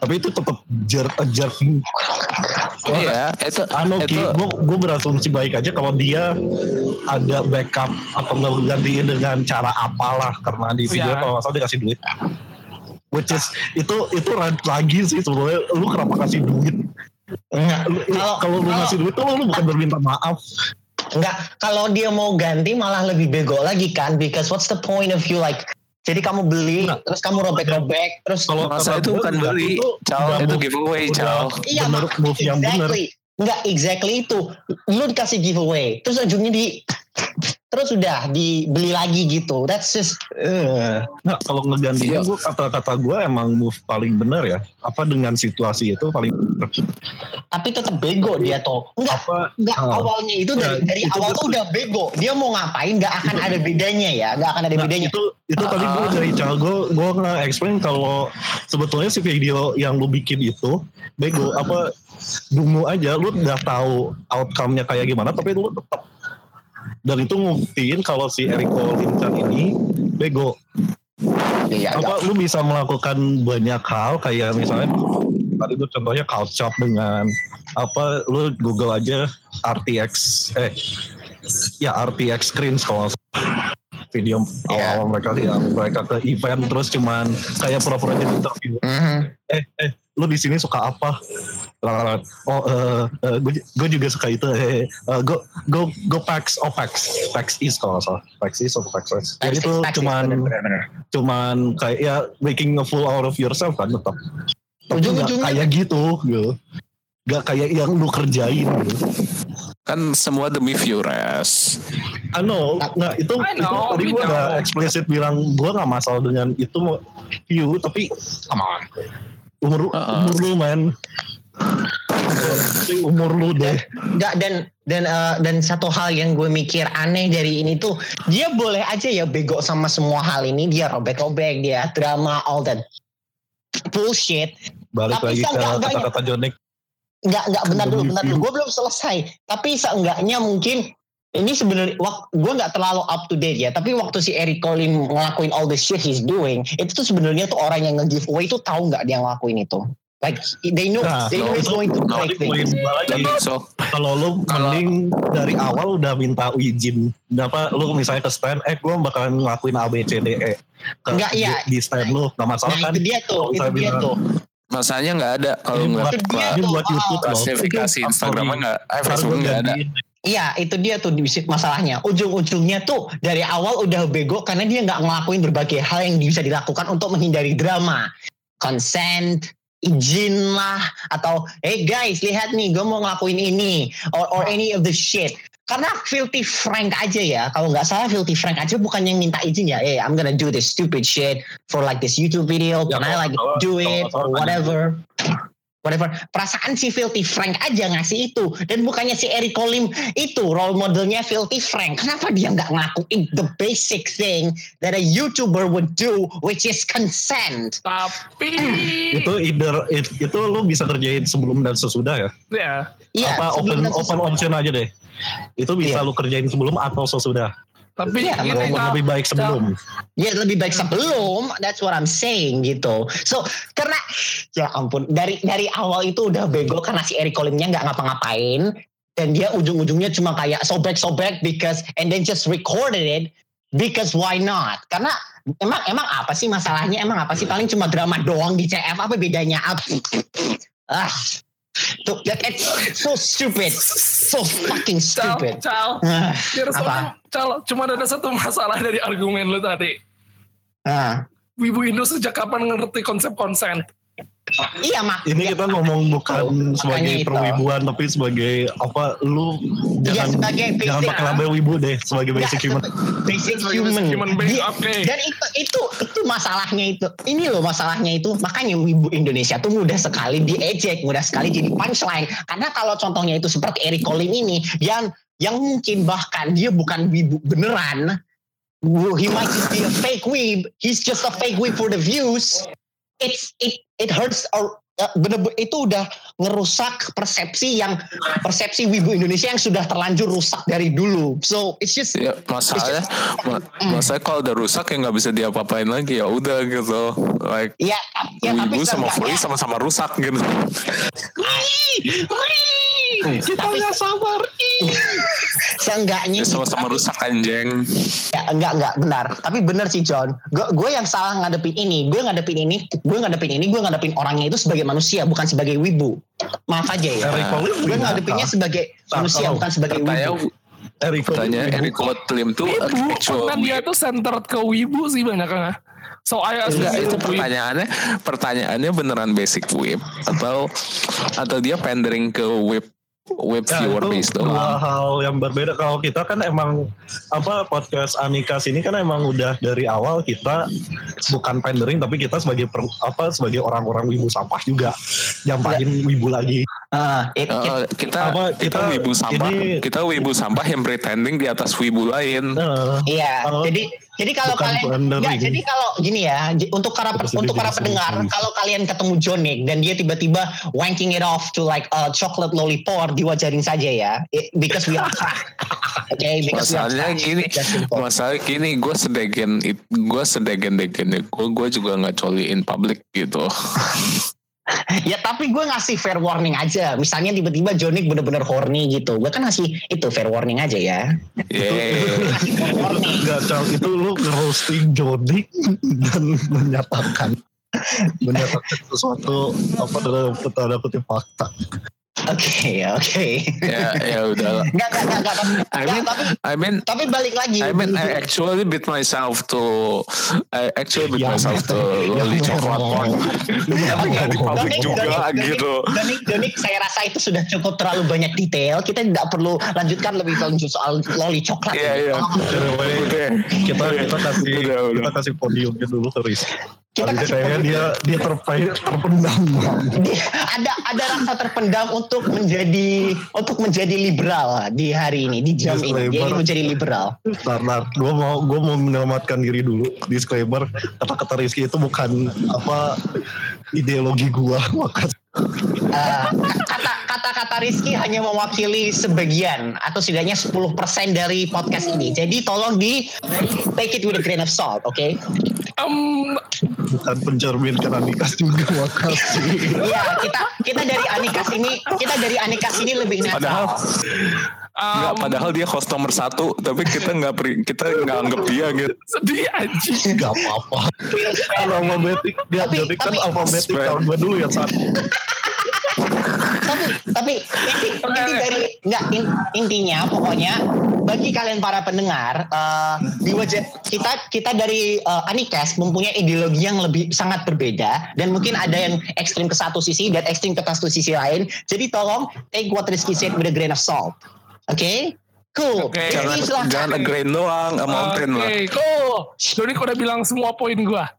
tapi itu tetap jerk jerk iya itu anu itu gue gue berasumsi baik aja kalau dia ada backup atau nggak gantiin dengan cara apalah karena di video Iya. kalau nggak salah dia kasih duit which is itu itu rant lagi sih sebenarnya lu kenapa kasih duit? Enggak, Kalau- kalau lu ngasih duit tuh lu bukan berminta maaf. Enggak, kalau dia mau ganti malah lebih bego lagi kan because what's the point of you like jadi kamu beli Enggak. terus kamu robek-robek terus kalau masa itu bukan beli itu cal itu giveaway cal iya bener mak- move yang exactly Enggak exactly itu. Lu dikasih giveaway, terus ujungnya di terus udah dibeli lagi gitu. That's just uh. Nah, kalau ngegantinya gue kata-kata gue emang move paling bener ya. Apa dengan situasi itu paling bener. tapi tetap bego dia tuh. Enggak Apa enggak Ah. awalnya itu dari, Ya, dari itu awal tuh udah bego. Dia mau ngapain nggak akan ada bedanya ya, nggak akan ada Nah, bedanya. itu itu tadi gue Ah. dari cara gue gue nge-explain kalau sebetulnya si video yang lu bikin itu bego apa dungu aja lu udah tahu outcome-nya kayak gimana tapi lu tetap dan itu nguktiin kalau si Eriko Linchan ini bego. Iya, apa lu bisa melakukan banyak hal kayak misalnya tadi itu contohnya shop dengan apa lu Google aja RTX eh ya RTX screens kalau video Iya. awal mereka yang mereka ke event terus cuman kayak pura-pura jadi interview. Mhm. eh eh lu di sini suka apa Lalat. oh eh gue juga suka itu eh, go go go PAX oh PAX PAX East kalau nggak salah PAX East atau PAX West jadi itu cuman bener-bener. cuman kayak ya making a fool out of yourself kan tetap Ujung-ujungnya- kayak gitu gitu Gak kayak yang lu kerjain gitu. Kan semua demi viewers. I know, nggak itu, I itu know, tadi we gue udah eksplisit bilang gue nggak masalah dengan itu mau view, tapi come on, umur Uh-uh. umur lu man, umur lu deh. Nggak, dan dan eh, dan satu hal yang gue mikir aneh dari ini tuh dia boleh aja ya bego sama semua hal ini dia robek-robek dia drama all that bullshit. Balik Tapi lagi ke kata-kata Jonik. nggak nggak benar dulu benar dulu. Gue belum selesai. Tapi seenggaknya mungkin ini sebenarnya gue nggak terlalu up to date ya. Tapi waktu si Eric Colin ngelakuin all the shit he's doing itu tuh sebenarnya tuh orang yang nge-giveaway itu tahu nggak dia ngelakuin itu like they know Nah, they know no, it's itu- going to break things So, kalau lu Kalau- mending dari awal udah minta izin, apa lu misalnya ke stand, eh gue bakalan ngelakuin A B C D E ke Nggak, iya. di, di stand lu, nggak masalah nah kan? itu dia tuh itu dia bilang, tuh masanya nggak ada kalau Ini ngeliat buat, buat oh, YouTube loh. klasifikasi Instagramnya story. nggak, eh Facebook nggak ada. Iya itu dia tuh di masalahnya ujung-ujungnya tuh dari awal udah bego karena dia nggak ngelakuin berbagai hal yang bisa dilakukan untuk menghindari drama consent izin lah atau hey guys lihat nih gue mau ngelakuin ini or, or any of the shit. Karena filthy frank aja ya kalau nggak salah filthy frank aja bukan yang minta izin ya hey I'm gonna do this stupid shit for like this YouTube video. Ya, can I kalau like salah- do kalau it salah or kan whatever whatever. Perasaan si filthy frank aja ngasih itu. Dan bukannya si Eric Colim itu role modelnya filthy frank. Kenapa dia nggak ngelakuin the basic thing that a YouTuber would do which is consent? Tapi itu either it- itu lu bisa kerjain sebelum dan sesudah ya? Ya Iya, apa sebelum open open option aja deh? Itu bisa Iya. lu kerjain sebelum atau sesudah tapi Iya, Walaupun Cal, lebih baik sebelum Ya lebih baik sebelum, that's what I'm saying gitu. So karena ya ampun dari dari awal itu udah bego karena si Eric Colimnya nggak ngapa-ngapain dan dia ujung-ujungnya cuma kayak sobek-sobek because and then just recorded it because why not? Karena emang emang apa sih masalahnya? Emang apa sih paling cuma drama doang di CF apa bedanya? Apa? Ah, tuh that- it's so stupid, so fucking Cal, stupid. Cal, Ah, There's Apa? Cal, cuma ada satu masalah dari argumen lu tadi. ah. Wibu Indo sejak kapan ngerti konsep konsen? Iya mak. ini ya, kita ngomong bukan Makanya sebagai itu. perwibuan tapi sebagai apa lu Iya, jangan sebagai jangan basic, pakai ah. label wibu deh sebagai Nggak, basic human basic Sebagai human. basic human Dia- oke. Dan itu itu itu masalahnya itu. Ini loh masalahnya itu. Makanya wibu Indonesia tuh mudah sekali diejek, mudah sekali jadi punchline. Karena kalau contohnya itu seperti Eric Colim ini yang yang mungkin bahkan dia bukan wibu beneran. He might just be a fake weeb. He's just a fake weeb for the views. It's it it hurts or bener itu udah ngerusak persepsi yang persepsi wibu Indonesia yang sudah terlanjur rusak dari dulu. So it's just Ya, masalahnya, ma- masalahnya kalau udah rusak ya nggak bisa diapa-apain lagi ya udah gitu. Like ya, ya tapi Wibu sama seenggaknya- Free sama-sama rusak gitu. kita nggak sabar seenggaknya Ya, sama-sama rusak anjing. ya, enggak enggak benar. Tapi benar sih John. Gue gue yang salah ngadepin ini. Gue ngadepin ini gue ngadepin ini gue ngadepin orangnya itu sebagai manusia bukan sebagai wibu. Maaf aja ya. Eric Colim gue ngadepinnya sebagai manusia Tahu. bukan sebagai wibu. Eric Colim katanya wibu. Eric Lim tuh Wibu, karena dia tuh centered ke Wibu sih banyak kan. So I Enggak, itu pertanyaannya pertanyaannya beneran basic whip atau atau dia pandering ke whip web Ya, viewer itu base dua doang. hal yang berbeda. Kalau kita kan emang apa podcast Anikas ini kan emang udah dari awal kita bukan pandering tapi kita sebagai per- apa sebagai orang-orang wibu sampah juga nyampahin wibu lagi. Ah, it- it- Eh, kita, Apa, kita kita- wibu sampah ini- kita wibu sampah yang pretending di atas wibu lain Nah, Iya, Oh. jadi jadi kalau Bukan kalian enggak, jadi kalau gini ya, untuk para Terus untuk para pendengar, kalau kalian ketemu Jonik dan dia tiba-tiba wanking it off to like a chocolate lollipop, diwajarin saja ya, It- because we are. <laughs> Oke, because we are masalahnya gini masalah gini gue sedegen gue sedegen degen gue gue juga nggak coli in public gitu <laughs> Ya tapi gue ngasih fair warning aja. Misalnya tiba-tiba Jonik bener-bener horny gitu. Gue kan ngasih itu fair warning aja ya. yeah. Cal, itu lu nge-roasting Jodik dan menyatakan menyatakan sesuatu apa dalam tanda kutip fakta. Oke, oke. ya ya udah Enggak, enggak, enggak, enggak. Tapi, I mean tapi, I mean tapi balik lagi. I mean I actually beat myself to I actually beat Ya, myself to ya, loli <laughs> ya, coklat ya. one Tapi nggak di public Donik, juga Donik, gitu Donik, Donik, saya rasa itu sudah cukup terlalu banyak detail. Kita tidak perlu lanjutkan lebih lanjut soal loli coklat. Iya, iya. Kita kita kasih kita kasih podiumnya dulu ke Riz. Kita kasih kayaknya dia dia terpe- terpendam. Dia- ada ada rasa terpendam untuk menjadi untuk menjadi liberal di hari ini di jam ini. Dia ingin menjadi liberal. Bentar. Gue mau gue mau menyelamatkan diri dulu. Disclaimer, kata-kata Rizky itu bukan apa ideologi gua. <laughs> Maka Eh, kata kata-kata Rizky hanya mewakili sebagian atau setidaknya 10% dari podcast ini. Jadi tolong di take it with a grain of salt, oke? Um, bukan pencermin Anikas juga. Makasih. Iya, kita kita dari Anikas ini kita dari Anikas ini lebih padahal netral. nggak um, padahal dia host nomor satu tapi kita nggak pri- kita nggak anggap dia gitu sedih anjing. Gak apa-apa. Kan bad. alfabetik. Dia Tapi- jadi kan alfabetik. Kalau gue dulu yang satu. Tapi tapi inti, inti dari enggak in- intinya pokoknya bagi kalian para pendengar eh, di wajah kita kita dari eh, Anikes mempunyai ideologi yang lebih sangat berbeda dan mungkin ada yang ekstrim ke satu sisi dan ekstrim ke satu sisi lain jadi tolong take what Rizky said with a grain of salt oke cool Oke. Jadi jangan silahkan. jangan a grain doang a mountain Oke, lah cool. Jadi udah bilang semua poin gua.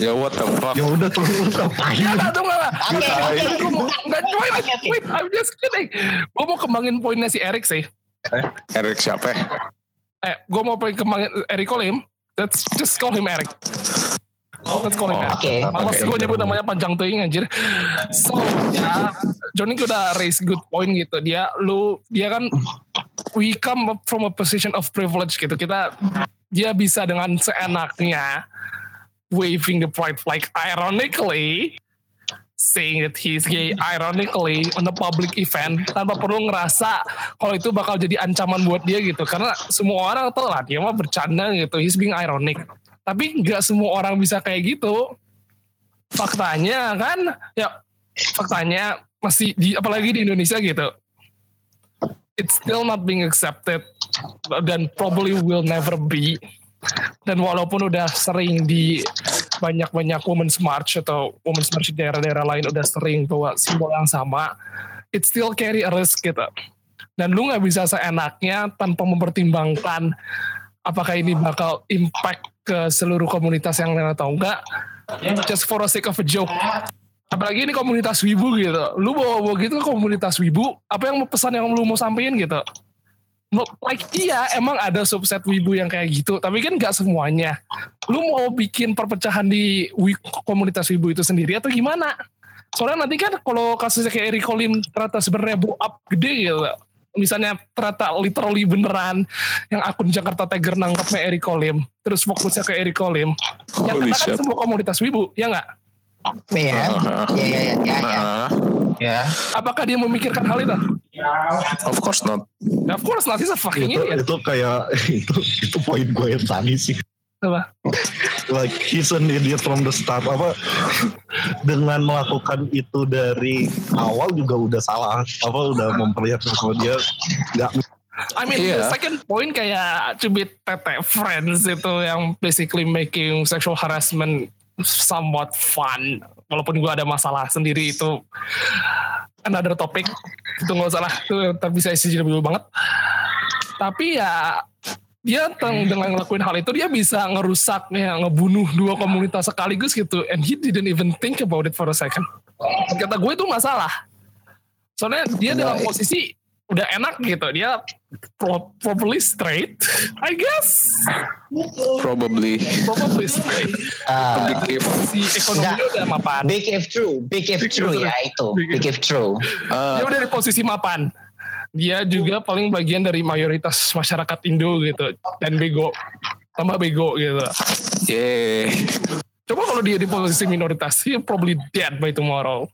Ya what the fuck Ya udah tuh lu ngapain? Enggak, tunggu enggak. Oke, oke. Gue mau enggak. Wait, I'm just kidding. Gue mau kembangin poinnya si Eric sih. Eric siapa ya? Eh, gue mau poin kembangin Eric Colim. Let's just call him Eric. Let's call him Eric. Oke. Males Oke. gue nyebut namanya panjang tuing anjir. So, ya, Johnny udah raise good point gitu. Dia, lu, dia kan, we come up from a position of privilege gitu. Kita, dia bisa dengan seenaknya waving the pride flag ironically saying that he's gay ironically on a public event tanpa perlu ngerasa kalau itu bakal jadi ancaman buat dia gitu. Karena semua orang tahu lah dia mah bercanda gitu. He's being ironic. Tapi nggak semua orang bisa kayak gitu. Faktanya kan ya faktanya masih di apalagi di Indonesia gitu. It's still not being accepted dan probably will never be dan walaupun udah sering di banyak-banyak women's march atau women's march di daerah-daerah lain udah sering bawa simbol yang sama it still carry a risk gitu. Dan lu nggak bisa seenaknya tanpa mempertimbangkan apakah ini bakal impact ke seluruh komunitas yang lain atau enggak just for the sake of a joke. Apalagi ini komunitas wibu gitu. Lu bawa bawa gitu komunitas wibu apa yang pesan yang lu mau sampein gitu like iya emang ada subset wibu yang kayak gitu tapi kan nggak semuanya. Lu mau bikin perpecahan di komunitas wibu itu sendiri atau gimana? Soalnya nanti kan kalau kasusnya kayak Eric Colim ternyata sebenarnya blow up gede gitu misalnya ternyata literally beneran yang akun Jakarta Tiger nangkapnya Eric Colim terus fokusnya ke Eric Colim yang kena kan semua komunitas wibu ya nggak? Ya Uh-huh. ya ya ya ya, ya. Nah, ya. apakah dia memikirkan hal itu of course not. Of course nanti a fucking itu, idiot. itu kayak itu itu poin gue yang tadi sih. Apa? like he's an idiot from the start. Apa? Dengan melakukan itu dari awal juga udah salah. Apa? Udah memperlihatkan kalau dia nggak I mean, Iya. the second point kayak cubit tete friends itu yang basically making sexual harassment somewhat fun. Walaupun gue ada masalah sendiri itu another topic itu nggak usah lah. Itu tapi bisa isi dulu banget. Tapi ya dia dengan ngelakuin hal itu dia bisa ngerusak ya ngebunuh dua komunitas sekaligus gitu. And he didn't even think about it for a second. Kata gue itu masalah soalnya dia dalam posisi udah enak gitu. Dia pro- probably straight I guess. Probably. probably straight. Uh, Big if. si ekonominya udah mapan. Big if true, big if Big true true. ya itu, Big if big if true. Ah, dia udah di posisi mapan. Dia juga paling bagian dari mayoritas masyarakat Indo gitu. Dan bego. Tambah bego gitu. Yeah. coba kalau dia di posisi minoritas he probably dead by tomorrow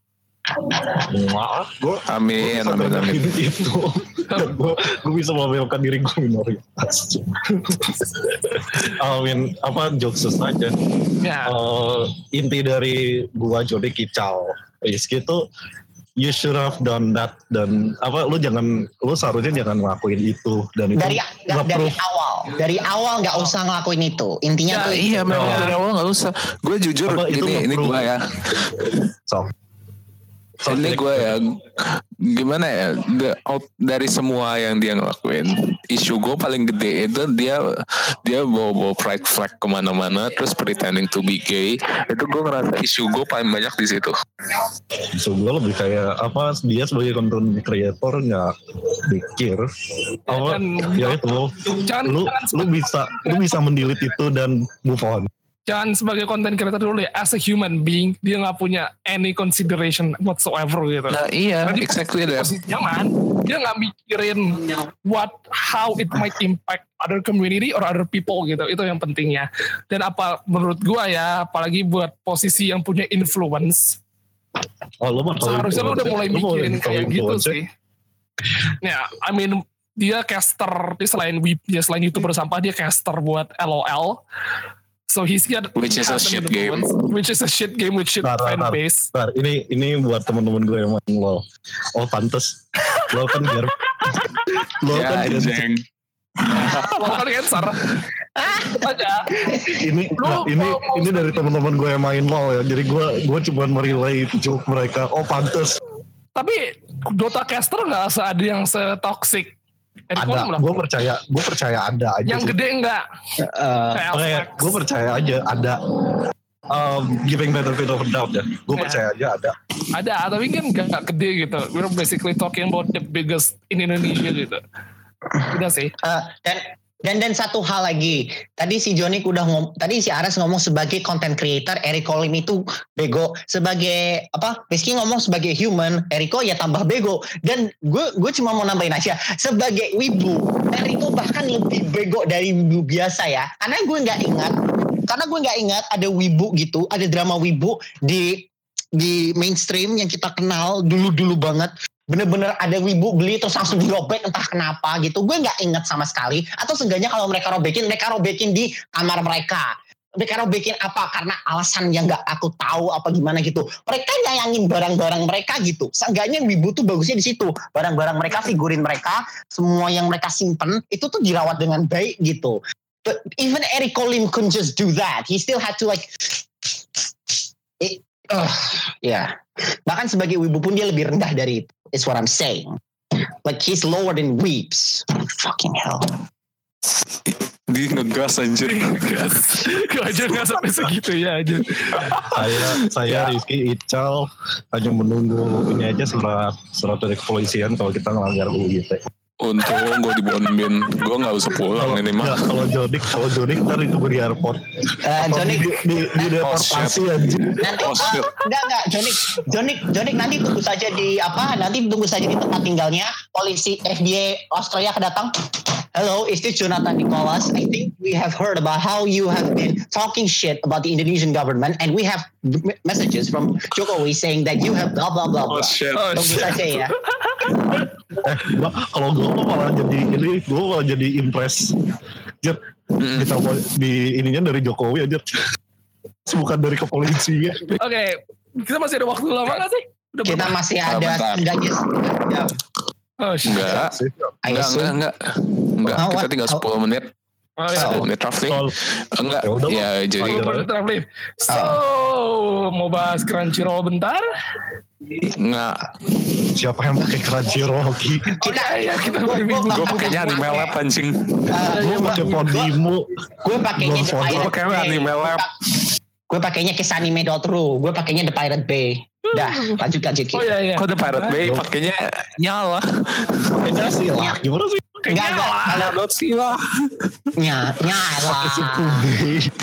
Wah, gue Amin, amin, amin. itu. Gue gue bisa membelokkan diri gue minoritas mean apa jokes saja ya. Eh, inti dari gua Jody Kicau. Rizky itu you should have done that dan apa lu jangan lu seharusnya jangan ngelakuin itu. Dan itu Dari nggak dari proof. awal, dari awal nggak usah ngelakuin itu. Intinya Ya, tuh iya memang Oh. dari awal nggak usah. Gue jujur Apa, itu ini gue ya. so, so Ini gue ya gimana ya the- out- dari semua yang dia ngelakuin isu gue paling gede itu dia dia bawa bawa pride flag ke mana-mana terus pretending to be gay. Itu gue ngerasa isu gue paling banyak di situ. So gua lebih kayak apa dia sebagai content creator nggak mikir. Apa? dan- ya itu. Lu jangan, lu bisa lu bisa mendelete itu dan move on jangan sebagai content creator dulu ya as a human being dia nggak punya any consideration whatsoever gitu. Nah iya Tadi- exactly that nyaman dia nggak mikirin what how it might impact other community or other people gitu. Itu yang pentingnya. Dan apa menurut gua ya apalagi buat posisi yang punya influence oh lu mah seharusnya lu udah mulai mikirin kayak gitu sih. Ya I mean dia caster dia selain web dia selain youtuber sampah dia caster buat LOL so he's got Which is a shit game. influence, which is a shit game with shit Tar, tar, fan tar. base Bentar, ini ini buat teman-teman gue yang main LOL. Oh pantes. LOL kan biar <laughs> LOL kan biar jeng lo <laughs> kan cancer aja ini nah, ini ini dari teman-teman gue yang main LOL ya. Jadi gue gue cuma merelay joke mereka. Oh pantes. tapi Dota caster nggak ada yang setoxic Ada. Gue percaya gue percaya ada aja. yang sih. gede enggak eh, kayak gue percaya aja ada. Um, giving benefit of doubt ya. Gue Ya. percaya aja ada. ada tapi kan nggak gede gitu we're basically talking about the biggest in Indonesia gitu udah sih Eh, dan dan dan satu hal lagi tadi si Jonik udah ngom tadi si Ares ngomong sebagai content creator Eriko Lim itu bego. Sebagai apa Rizky ngomong sebagai human Eriko ya tambah bego. Dan gue gue cuma mau nambahin aja sebagai wibu Eriko bahkan lebih bego dari wibu biasa ya. Karena gue nggak ingat karena gue nggak ingat ada wibu gitu ada drama wibu di di mainstream yang kita kenal dulu-dulu banget bener-bener ada wibu beli terus langsung dirobek entah kenapa gitu. Gue nggak inget sama sekali. Atau seenggaknya kalau mereka robekin mereka robekin di kamar mereka. Mereka robekin apa? Karena alasan yang nggak aku tahu apa gimana gitu. Mereka nyayangin barang-barang mereka gitu. Seenggaknya wibu tuh bagusnya di situ. Barang-barang mereka figurin mereka semua yang mereka simpen itu tuh dirawat dengan baik gitu. But even Eric Colim couldn't just do that. He still had to like uh, ya. Bahkan sebagai wibu pun dia lebih rendah dari itu is what I'm saying. Like he's lower than weeps. Fucking hell. Dia ngegas anjir. Gas gue aja nggak sampai segitu ya aja saya saya Rizky Ical hanya menunggu ini aja surat surat dari kepolisian kalau kita ngelanggar UU ITE. Untung gue dibondin gue nggak usah pulang ini mah Nggak, kalau Jodik kalau Jodik ntar itu di airport. uh, Atau Johnny di, di, di deportasi anjir. nanti Oh, shit. uh, enggak enggak Jonik Jonik Jonik nanti tunggu saja di apa nanti tunggu saja di tempat tinggalnya polisi FBI Australia akan datang Hello, is this Jonathan Nicholas? I think we have heard about how you have been talking shit about the Indonesian government, and we have messages from Jokowi saying that you have blah blah blah. oh blah. shit oh Tunggu shit saja ya. Eh, gua, kalau gue malah jadi ini gue malah jadi impress. Jir, Mm-mm. kita mau di ininya dari Jokowi aja. <laughs> Bukan dari kepolisian. oke kita masih ada waktu lama nggak sih udah Kita berapa? masih Ah, ada bentar. setidaknya ya, oh shit enggak I enggak enggak enggak enggak Oh, kita tinggal Oh. 10 menit oh, ya. 10 menit roughly Soal- enggak Ya udah, ya Bang. jadi Ayo. Boleh traveling. So, mau bahas Crunchyroll bentar? enggak siapa yang pakai Crunchyroll Ki? <laughs> Kita, iya, kita. Gue gua- pakainya anime gua- lab anjing. Gue gua- pakai Podimo. Gue pakainya. Pirate Pakai anime lab. Gue pakainya kisanime.ru. Gue pakainya The Pirate Bay. Dah, lanjut lanjut Ki. Oh iya iya. Kok The Pirate Bay pakainya nyala. Pakainya sih lah. Gimana sih? Enggak, enggak. Kalau Download sih lah. nya, nya lah.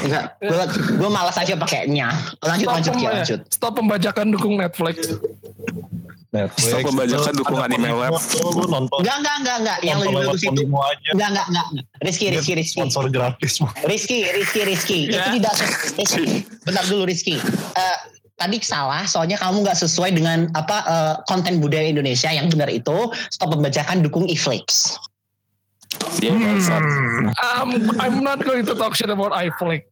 Enggak, gue gue malas aja pakainya. Lanjut Stop, lanjut Ki, pemba- lanjut. stop pembajakan dukung Netflix. Netflix. Stop pembajakan dukung anime lab. Enggak enggak enggak enggak. Yang lebih bagus itu enggak enggak enggak. Rizky Rizky Rizky. Sponsor gratis. Rizky, Rizky, Rizky. Ya. Itu tidak Rizky. <laughs> Bentar dulu Rizky. Eh, tadi salah, soalnya kamu nggak sesuai dengan apa eh, konten budaya Indonesia yang benar itu stop pembajakan dukung iFlix. Iya, bangsat. I'm, I'm not going to talk shit about iFlix.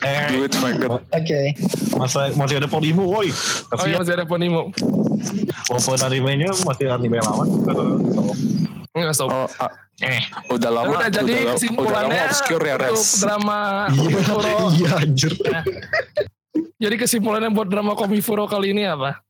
Eh, Do it, faggot. Oke. masa masih ada Podimo, woi. Oh iya masih ada Ponimo. Walaupun animenya masih anime lama. Enggak stop. Oh, ah, Eh, udah lama. udah jadi udah, lama- udah kesimpulannya lama obscure ya, Res. drama iya, iya anjir. Jadi kesimpulannya buat drama Komifuro kali ini apa?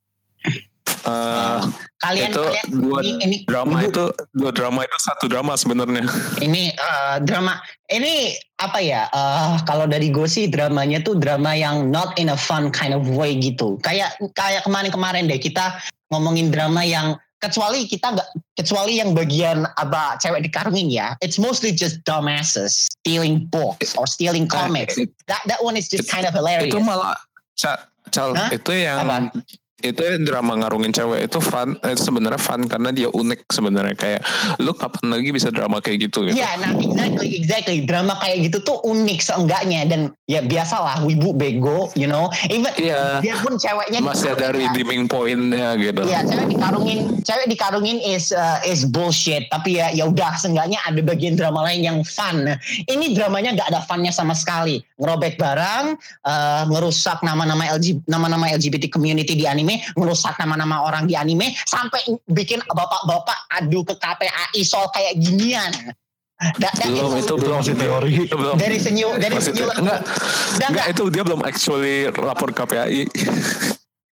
Eh, Kalian itu kalian dua ini ini drama itu dua drama itu satu drama sebenarnya. ini eh, drama ini apa ya eh, kalau dari gue sih dramanya tuh drama yang not in a fun kind of way gitu kayak kayak kemarin-kemarin deh kita ngomongin drama yang kecuali kita nggak kecuali yang bagian apa cewek dikarungin ya it's mostly just dumbasses stealing books or stealing comics that that one is just kind of hilarious Itu malah Ca- Cal, Hah? itu yang Apa? Itu drama ngarungin cewek itu fun itu sebenarnya fun karena dia unik sebenarnya kayak lu kapan lagi bisa drama kayak gitu gitu. Iya, nah exactly, exactly. Drama kayak gitu tuh unik seenggaknya dan ya biasalah wibu bego, you know. Even Iya. dia pun ceweknya Masih ada dikarungin ya. redeeming pointnya gitu. Iya, cewek dikarungin, cewek dikarungin is uh, is bullshit. Tapi ya ya udah, seenggaknya ada bagian drama lain yang fun. Ini dramanya nggak ada funnya sama sekali. Ngerobek barang, uh, ngerusak nama-nama LG, nama-nama LGBT community di anime, ngerusak nama-nama orang di anime, sampai bikin bapak-bapak adu ke KPAI soal kayak ginian. That, that belum itu Itu belum masih teori. Itu belum. dari senyum dari senyum enggak, Udah enggak enggak itu dia belum actually lapor KPAI.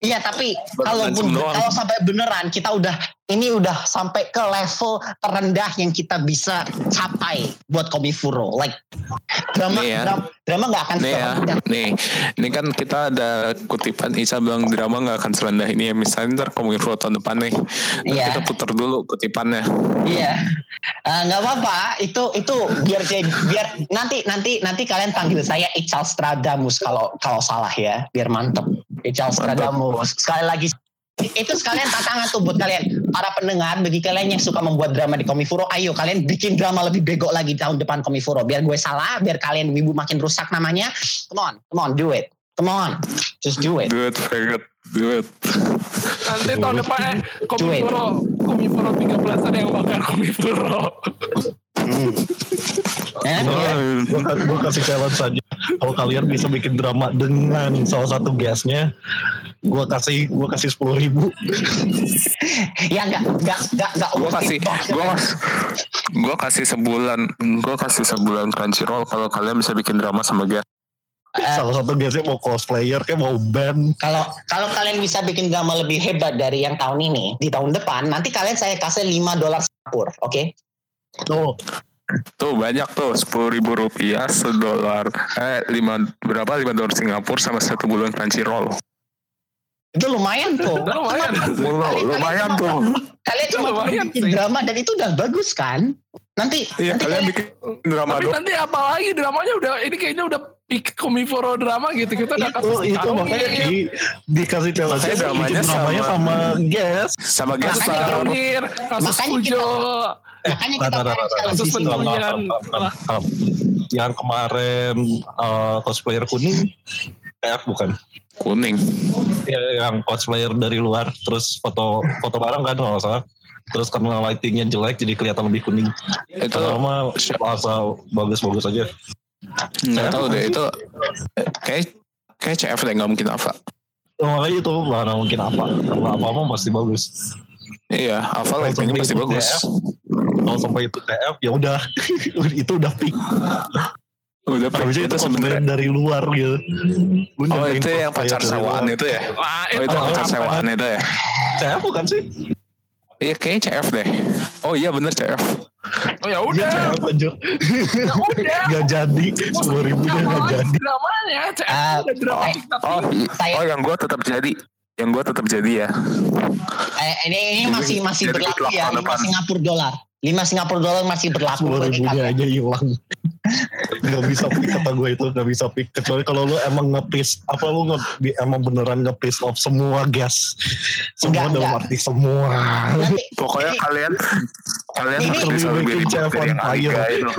Iya tapi kalaupun kalau sampai beneran kita udah ini udah sampai ke level terendah yang kita bisa capai buat Komifuro. Like drama Nih ya. drama drama nggak akan Nih ya, nih, ini kan kita ada kutipan Isa bilang drama nggak akan serendah ini ya. Misalnya ntar Kominfo tahun depan nih, Iya. kita putar dulu kutipannya. iya. Eh, nggak apa-apa. Itu itu biar biar nanti nanti nanti kalian panggil saya Ical Stradamus kalau kalau salah ya. Biar mantep Ical Stradamus sekali lagi itu sekalian tantangan tuh buat kalian. Para pendengar bagi kalian yang suka membuat drama di Komifuro ayo kalian bikin drama lebih bego lagi tahun depan Komifuro. Biar gue salah biar kalian ibu makin rusak namanya. Come on come on do it. Come on just do it. Do it, faggot. Do it. Nanti tahun depan eh Komifuro Komifuro 13 ada yang bakar Komifuro. Eh, Oh, ya. gue gue kasih challenge aja kalau kalian bisa bikin drama dengan salah satu guestnya gue kasih gue kasih sepuluh ribu. Ya nggak nggak nggak nggak gue kasih gue gue kasih sebulan gue kasih sebulan Crunchyroll kalau kalian bisa bikin drama sama dia salah satu guestnya mau cosplayer kayak mau band. Kalau kalau kalian bisa bikin drama lebih hebat dari yang tahun ini di tahun depan, nanti kalian saya kasih 5 dolar Singapura, oke? tuh tuh banyak tuh. Sepuluh ribu rupiah sedolar eh lima berapa? Lima dolar Singapura sama satu bulan Crunchyroll Itu lumayan tuh. Udah lumayan. Lu- lumayan tuh. Kalian cuma Lumayan bikin sih. drama dan itu udah bagus kan? Nanti iya nanti kalian kalian, bikin drama Tapi doang nanti apa lagi? Dramanya udah ini kayaknya udah peak Komifuro drama gitu. Kita udah itu kasih itu tahu. makanya di, dikasih challenge Makanya dramanya dramanya sama- sama guest. sama Kasus guest Makanya star. Karonir, kasus Pujo, makanya kita kasus pencurian. Yang kemarin uh, cosplayer kuning. Eh bukan kuning. Ya, yang cosplayer dari luar terus foto foto bareng kan kalau salah. Terus karena lightingnya jelek jadi kelihatan lebih kuning. Itu mah asal bagus-bagus aja. Nggak tahu deh itu eh, kayak kayak CF deh nggak mungkin apa Oh, makanya itu mana mungkin apa kalau apa apa pasti bagus. Iya Kalau lightingnya pasti bagus. Kalau sampai itu TF ya udah. <laughs> Itu udah peak Udah Habisnya itu sebenarnya. dari luar gitu. Gua Oh nyobain itu yang pacar sewaan itu ya? Wah, Oh itu Oh, pacar sewaan itu ya? Saya bukan sih? Iya kayaknya CF deh. Oh iya bener CF. Oh ya Iya udah. saya anjir. udah. Gak jadi. Sepuluh ribu dia gak jadi. Dramanya, CF Ah, udah drama oh. Oh, oh yang gue tetap jadi. Yang gue tetap jadi ya. Eh, ini ini Jadi- masih masih berlaku ya 5 depan. Singapura dolar. 5 Singapura dolar masih berlaku. Sepuluh ribunya aja hilang. <laughs> gak bisa pick kata gue itu gak bisa pick kecuali kalau lu emang nge-piss apa lu nge, emang beneran nge-piss off semua gas semua Enggak, dalam enggak. arti semua Nanti Pokoknya Ini- kalian kalian Ini- harus bisa lebih dari yang.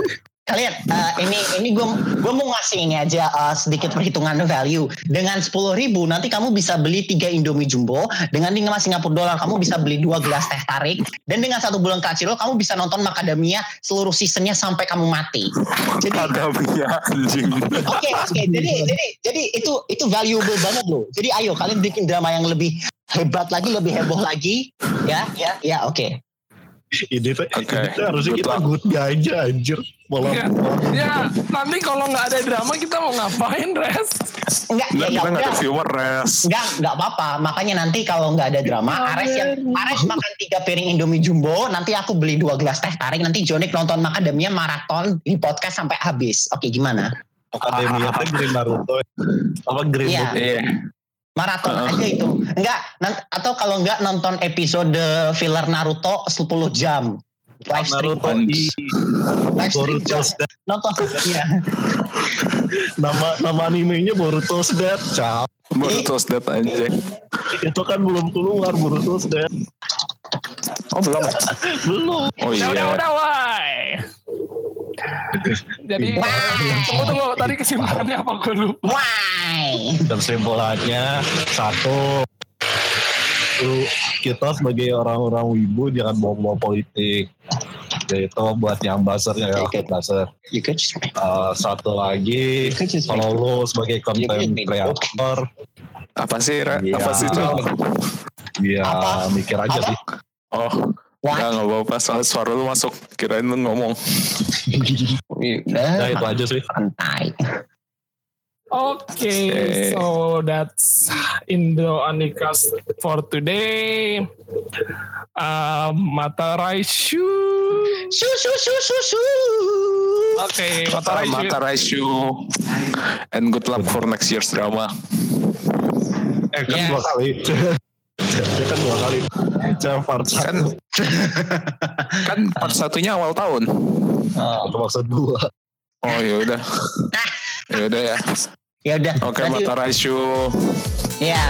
Kalian eh, ini ini gue gue mau ngasih ini aja eh, sedikit perhitungan value dengan sepuluh ribu nanti kamu bisa beli tiga Indomie Jumbo dengan lima Singapura dolar kamu bisa beli dua gelas teh tarik dan dengan satu bulan Crunchyroll kamu bisa nonton Macadamia seluruh seasonnya sampai kamu mati jadi anjing. Oke oke jadi jadi jadi itu itu valuable banget loh. Jadi ayo kalian bikin drama yang lebih hebat lagi, lebih heboh lagi. Ya ya ya oke. ini tuh Oke. ini tuh harusnya Good kita luck. good aja anjir malah Enggak. Ya, nanti kalau nggak ada drama kita mau ngapain, Res? Enggak Enggak ya ya kita nggak ada viewer res. Enggak enggak apa-apa. Makanya nanti kalau nggak ada drama, Ares yang Ares makan tiga piring Indomie Jumbo, nanti aku beli dua gelas teh tarik, nanti Jonik nonton Macadamia maraton di podcast sampai habis. Oke gimana? Akademia tuh Green Naruto apa Green Iya. Book Iya. Maraton Heeh. aja itu. Enggak, atau kalau enggak nonton episode filler Naruto 10 jam. Live stream. Naruto di Live stream. Nonton. Iya. nama nama animenya Boruto's Death. Baru terus dat anjing. itu kan belum keluar Boruto's Death Oh belum. belum Oh Udah, udah, iya. udah, why? <laughs> Jadi, tunggu, tunggu. Tadi kesimpulannya apa gue lupa. Why? Dan kesimpulannya satu lu kita sebagai orang-orang wibu jangan bawa-bawa politik yaitu buat yang buzzer ya Oke. buzzer You could just Uh, satu lagi kalau lu sebagai content Iya, iya. creator Apa sih? Ra? Iya. Apa sih Cok? ya Apa? mikir aja Apa? sih Oh, enggak nggak apa-apa. Soalnya suara lu masuk. Kirain lu ngomong. <laughs> nah itu Udah, aja sih santai. Oke, Oke. so that's Indo Anikas for today. Uh, Mata Raishu. Su su su su su. Oke, Mata Mata, Raishu. mata Raishu. And good luck for next year's drama. eh kan Yes. dua kali ya <laughs> kan dua kali Jangan part Kan satu kan part satunya awal tahun. Oh, atau maksud dua Oh ya udah. Ya udah ya. Ya udah. Oke, Berarti- Mata Raishu. Ya.